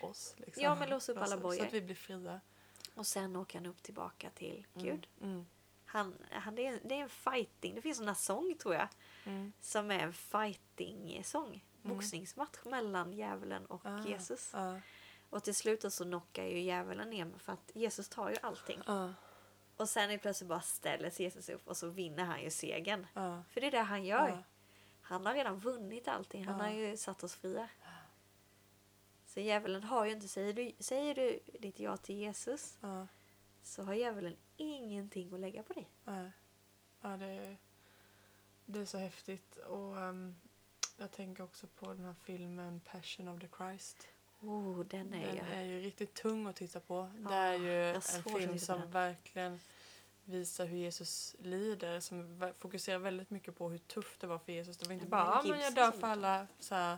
oss. Liksom. Ja, men låsa upp alla Så bojor. att vi blir fria. och sen åker han upp tillbaka till Mm. Gud. Mm. Han, han, det, är, det är en fighting. Det finns en sång tror jag. Mm. Som är en fighting-sång. Boxningsmatch mellan djävulen och Ah, Jesus. Och till slut så knockar ju djävulen ner mig för att Jesus tar ju allting. Ja. Och sen är plötsligt bara ställer sig Jesus upp och så vinner han ju segern. Ja. För det är det han gör. Ja. Han har redan vunnit allting. Han har ju satt oss fria. Så djävulen har ju inte, säger du, säger du ditt ja till Jesus så har djävulen ingenting att lägga på dig. Ja, det, är, det är så häftigt. Och ehm, jag tänker också på den här filmen Passion of the Christ. Oh, den är Den ju... är ju riktigt tung att titta på. Ja, det är ju jag en film som den. verkligen visar hur Jesus lider. Som fokuserar väldigt mycket på hur tufft det var för Jesus. Det var inte Ja, bara ah, men jag dör för alla. Så här,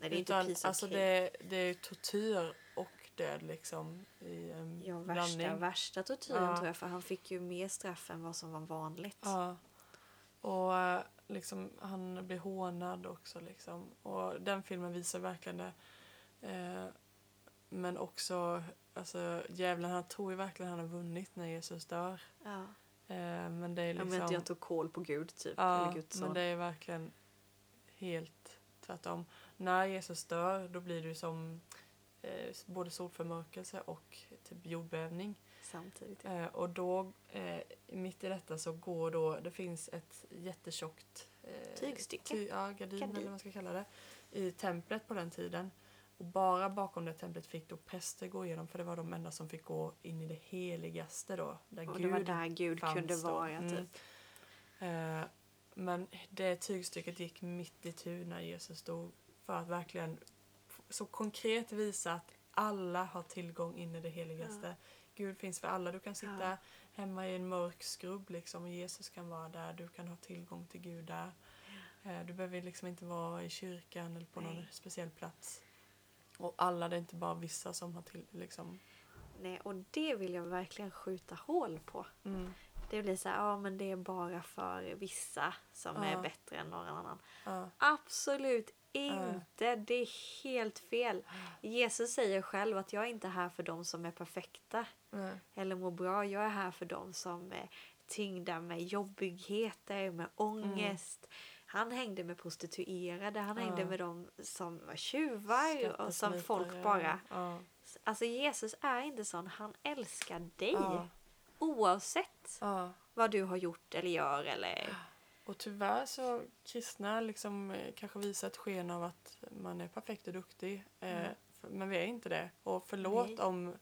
Nej, det är utan, inte piece alltså det, det är tortyr och död liksom i en Ja, värsta, blandning. värsta tortyren Ja. tror jag för han fick ju mer straff än vad som var vanligt. Ja. Och eh, liksom, han blir hånad också. Liksom. Och den filmen visar verkligen det. Eh, men också, alltså djävulen han tror ju verkligen han har vunnit när Jesus dör. Ja. Eh, men det är Om liksom... inte jag tog koll på Gud typ. ja, Guds men det är verkligen helt tvärtom. När Jesus dör då blir det ju som eh, både solförmörkelse och typ jordbävning. Samtidigt. Ja. Eh, och då, eh, mitt i detta så går då, det finns ett jättetjockt eh, Tygstycke. Ty, ja, gardin, Gardin. eller vad man ska kalla det. I templet på den tiden. Och bara bakom det templet fick då präster gå igenom för det var de enda som fick gå in i det heligaste då. Där Och det Gud var där Gud kunde vara Mm. typ. Eh, men det tygstycket gick mitt i tur när Jesus dog. För att verkligen så konkret visa att alla har tillgång in i det heligaste. Gud finns för alla. Du kan sitta Ja. hemma i en mörk skrubb liksom, och Jesus kan vara där. Du kan ha tillgång till Gud där. Eh, du behöver liksom inte vara i kyrkan eller på någon Nej. speciell plats. Och alla, det är inte bara vissa som har till liksom. Nej, och det vill jag verkligen skjuta hål på. Mm, Det blir så här, ja men det är bara för vissa som är Ja. bättre än någon annan. ja, Absolut inte. Det är helt fel. Jesus säger själv att jag är inte här för de som är perfekta nej, eller mår bra. Jag är här för de som är tyngda med jobbigheter, med ångest. Han hängde med prostituerade, han hängde Ja. med de som var tjuvar och som folk bara... Ja, Alltså Jesus är inte sån, han älskar dig. ja, Oavsett vad du har gjort eller gör eller... Och tyvärr så kristna liksom eh, kanske visar ett sken av att man är perfekt och duktig. Eh, Mm. Men vi är inte det. Och förlåt Nej. om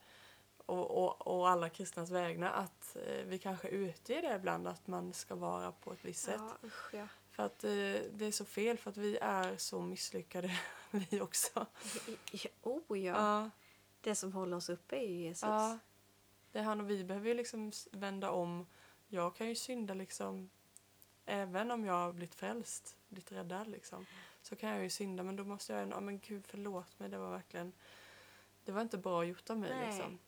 och, och, och alla kristnas vägnar att eh, vi kanske utger det ibland att man ska vara på ett visst sätt. Ja, usch ja. För att eh, det är så fel för att vi är så misslyckade vi också. Oh ja. Ja, Det som håller oss uppe är ju Jesus. ja. Det är han och vi behöver ju liksom vända om. Jag kan ju synda liksom även om jag har blivit frälst, blivit räddad liksom, så kan jag ju synda men då måste jag ändå, ja men gud förlåt mig, det var verkligen, det var inte bra gjort av mig Nej. liksom.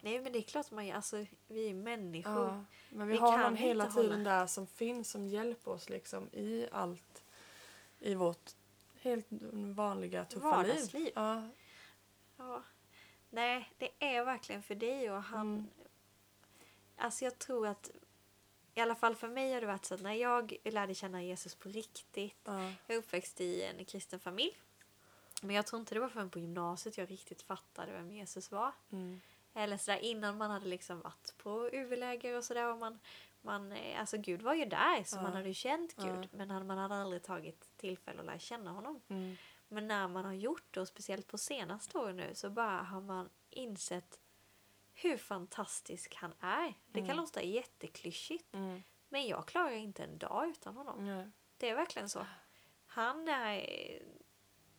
Nej men det är klart man alltså vi är människor. Ja, men vi, Vi har någon hela tiden hålla- där som finns som hjälper oss liksom i allt i vårt helt vanliga tuffa liv. Vardagsliv. Ja, Ja. Nej, det är verkligen för dig och han... Mm. Alltså jag tror att, i alla fall för mig har det varit så att när jag lärde känna Jesus på riktigt. ja, Jag är uppväxt i en kristen familj. Men jag tror inte det var förrän på gymnasiet jag riktigt fattade vem Jesus var. mm, Eller sådär innan man hade liksom varit på UV-läger och sådär. Och man, man, eh, alltså Gud var ju där så Ja. man hade ju känt Ja. Gud. Men han- man hade aldrig tagit tillfälle att lära känna honom. mm, Men när man har gjort det, och speciellt på senaste åren nu, så bara har man insett hur fantastisk han är. Det kan Mm. låta jätteklyschigt, mm, men jag klarar inte en dag utan honom. nej. Det är verkligen så. Han är...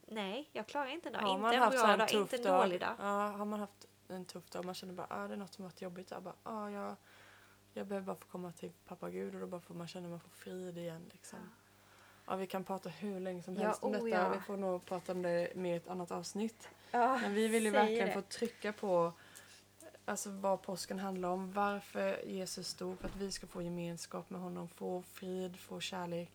Nej, jag klarar inte en dag. Inte en bra dag, inte en dålig dag. Ja, har man haft en tuff dag och man känner bara ah, det är något som varit jobbigt. Jag bara, ah, jag, jag behöver bara få komma till pappa Gud och då bara får man känna att man får frid igen. Liksom. Ja, vi kan prata hur länge som Ja, helst om oh detta. ja. Vi får nog prata om det mer i ett annat avsnitt. Ja, Men vi vill ju verkligen det. få trycka på alltså, vad påsken handlar om. Varför Jesus stod för att vi ska få gemenskap med honom, få frid, få kärlek.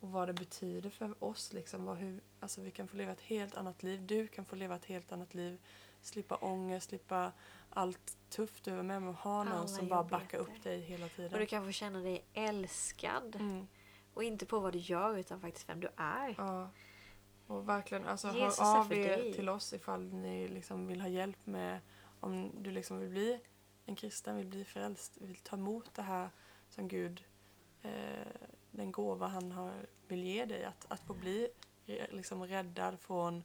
Och vad det betyder för oss. Liksom, vad, hur, alltså, vi kan få leva ett helt annat liv. Du kan få leva ett helt annat liv. Slippa ångest, slippa allt tufft du är med om. och Ha någon Alla som bara backar upp dig hela tiden. Och du kan få känna dig älskad. Mm, Och inte på vad du gör, utan faktiskt vem du är. ja. Och verkligen, alltså, Jesus hör av er dig. till oss ifall ni liksom vill ha hjälp med om du liksom vill bli en kristen, vill bli frälst, vill ta emot det här som Gud, eh, den gåva han har, vill ge dig, att, att få bli eh, liksom räddad från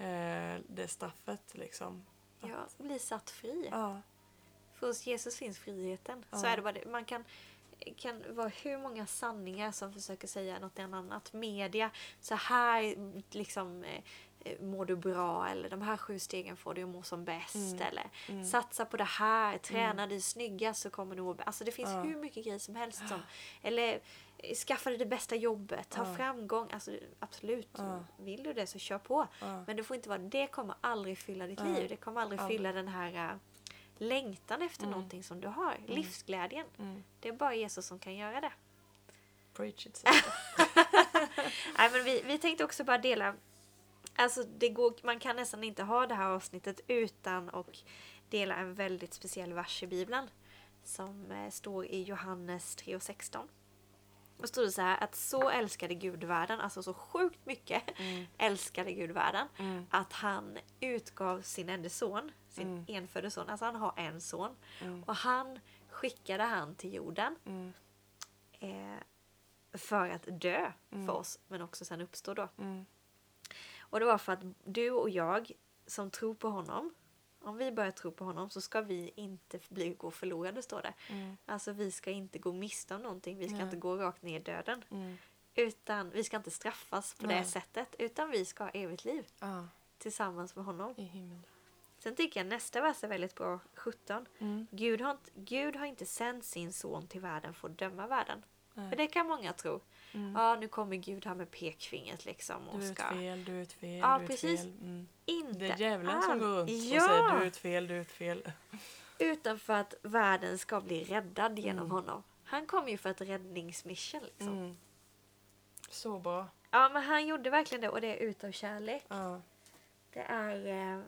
eh, det straffet. Liksom. Att, Ja, bli satt fri. ja, För hos Jesus finns friheten. Så Ja. är det bara det. Man kan, kan vara hur många sanningar som försöker säga något annat. Media, så här liksom eh, mår du bra eller de här sju stegen får du att må som bäst. Mm. Eller mm, satsa på det här, träna dig snyggast så kommer du må bäst. Alltså det finns Ja. hur mycket grejer som helst. Som, eller eh, skaffa dig det bästa jobbet, ha Ja. framgång. Alltså absolut, Ja. vill du det så kör på. ja, Men det får inte vara, det kommer aldrig fylla ditt liv. Det kommer aldrig fylla den här äh, längtan efter Mm. någonting som du har. Livsglädjen. mm. Det är bara Jesus som kan göra det. Preach it. Nej, men vi, vi tänkte också bara dela Alltså det går, man kan nästan inte ha det här avsnittet utan och dela en väldigt speciell vers i Bibeln. Som eh, står i Johannes 3 och 16. Då står det så här att så älskade Gud världen, alltså så sjukt mycket Mm, älskade Gud världen. mm, Att han utgav sin enda son, sin Mm. enfödde son, alltså han har en son. mm, Och han skickade han till jorden mm, eh, för att dö Mm. för oss, men också sen uppstå då. mm, Och det var för att du och jag som tror på honom, om vi börjar tro på honom så ska vi inte bli, gå förlorade står det. mm, Alltså vi ska inte gå miste om någonting, vi ska Nej. inte gå rakt ner i döden. mm. Utan vi ska inte straffas på det Nej. sättet, utan vi ska ha evigt liv Ja, tillsammans med honom. i himlen. Sen tycker jag nästa vers är väldigt bra, 17. Mm, Gud har, inte, Gud har inte sänt sin son till världen för att döma världen. För nej. det kan många tro. Mm. Ja, nu kommer Gud här med pekfingret liksom och Du är ett ska... fel, du är ett fel, Ja, du är precis. ett fel. Mm. Inte Det är djävulen som alls. går runt ja! och säger du är ett fel, du är ett fel. Utan för att världen ska bli räddad genom Mm. honom. Han kom ju för ett räddningsmission liksom. Mm. Så bra. Ja, men han gjorde verkligen det och det är utav kärlek. Ja. Det är... Eh,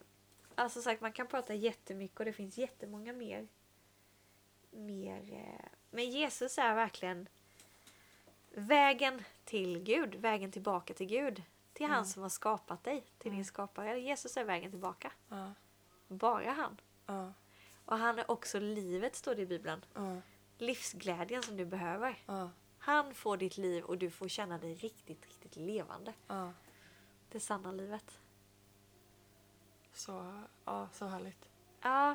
alltså sagt, man kan prata jättemycket och det finns jättemånga mer. mer eh, men Jesus är verkligen vägen till Gud, vägen tillbaka till Gud. Till han Mm. som har skapat dig, till din Mm. skapare. Jesus är vägen tillbaka. Ja. Bara han. Ja. Och han är också livet, står det i Bibeln. Ja. Livsglädjen som du behöver. Han får ditt liv och du får känna dig riktigt, riktigt levande. Det sanna livet. Så, ja, så härligt. Ja,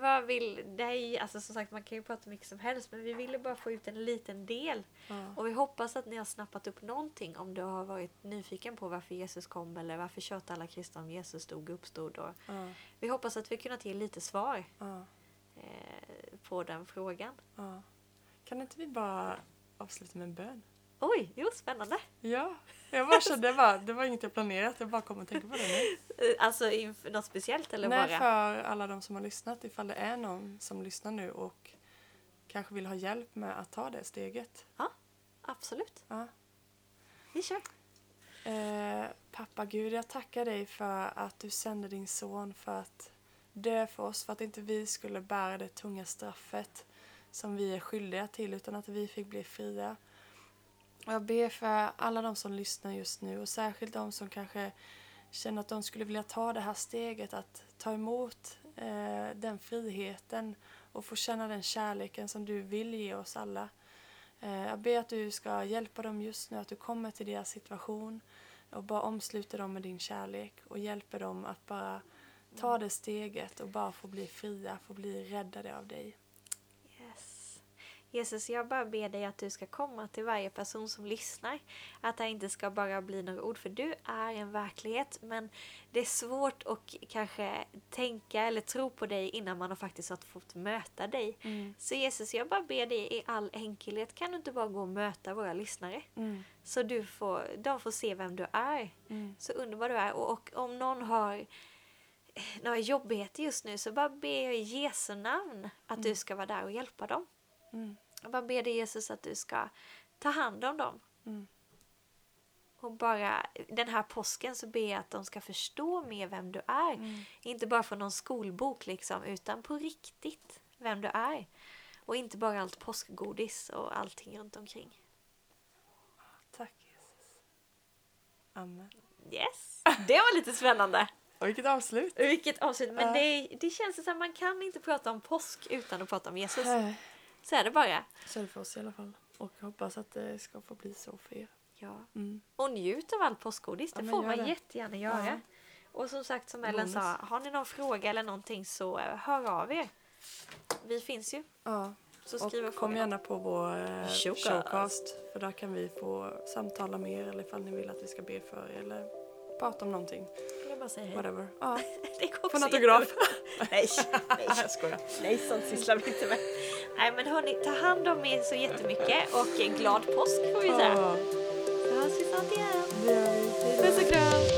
vad vill... Är, alltså som sagt, man kan ju prata mycket som helst men vi ville bara få ut en liten del. Ja. Och vi hoppas att ni har snappat upp någonting om du har varit nyfiken på varför Jesus kom eller varför tjötar alla kristna om Jesus dog och uppstod. Och Ja. vi hoppas att vi kunnat ge lite svar Ja. eh, på den frågan. Kan inte vi bara avsluta med en bön. Oj, jo spännande. Ja, jag bara kände, det var, det var inget jag planerat, jag bara kom och tänkte på det nu. Eh, Alltså inför något speciellt eller Nej, bara? för alla de som har lyssnat, ifall det är någon som lyssnar nu och kanske vill ha hjälp med att ta det steget. Absolut. Ja. Vi kör. Eh, pappa Gud, jag tackar dig för att du sände din son för att dö för oss, för att inte vi skulle bära det tunga straffet som vi är skyldiga till, utan att vi fick bli fria. Jag ber för alla de som lyssnar just nu och särskilt de som kanske känner att de skulle vilja ta det här steget att ta emot eh, den friheten och få känna den kärleken som du vill ge oss alla. Eh, jag ber att du ska hjälpa dem just nu, att du kommer till deras situation och bara omsluter dem med din kärlek och hjälper dem att bara ta det steget och bara få bli fria, få bli räddade av dig. Jesus, jag bara ber dig att du ska komma till varje person som lyssnar. Att det inte ska bara bli några ord, för du är en verklighet. Men det är svårt att kanske tänka eller tro på dig innan man har faktiskt har fått möta dig. Mm. Så Jesus, jag bara ber dig i all enkelhet, kan du inte bara gå och möta våra lyssnare? Mm. Så du får, de får se vem du är. Mm. Så underbar du är. Och, och om någon har några jobbigheter just nu så bara ber jag i Jesu namn att du ska vara där och hjälpa dem. Mm. Jag bara ber dig Jesus att du ska ta hand om dem. Mm. Och bara den här påsken så ber jag att de ska förstå mer vem du är. Mm. Inte bara från någon skolbok liksom, utan på riktigt vem du är. Och inte bara allt påskgodis och allting runt omkring. Tack Jesus. Amen. Yes! Det var lite spännande. Och vilket avslut! Vilket avslut. Men Ja. det, det känns som att man kan inte prata om påsk utan att prata om Jesus. Så är det bara. Så är det för oss i alla fall. Och jag hoppas att det ska få bli så för er. Ja. Mm. Och njut av allt påskgodis. Det Ja, får man det. jättegärna göra. Ja. Och som sagt som Ellen sa, har ni någon fråga eller någonting så eh, hör av er. Vi finns ju. Ja. Så skriv Och och kom gärna på vår eh, Showcast. showcast. För där kan vi få samtala mer eller ifall ni vill att vi ska be för er eller prata om någonting. Jag bara säger hej. Whatever. Ja. Det går också en autograf. Nej, nej, jag skojar. nej, sånt sysslar vi inte med. Nej men hörni, ta hand om er så jättemycket och glad påsk får vi säga. Vi hörs vi snart igen. Puss och kram.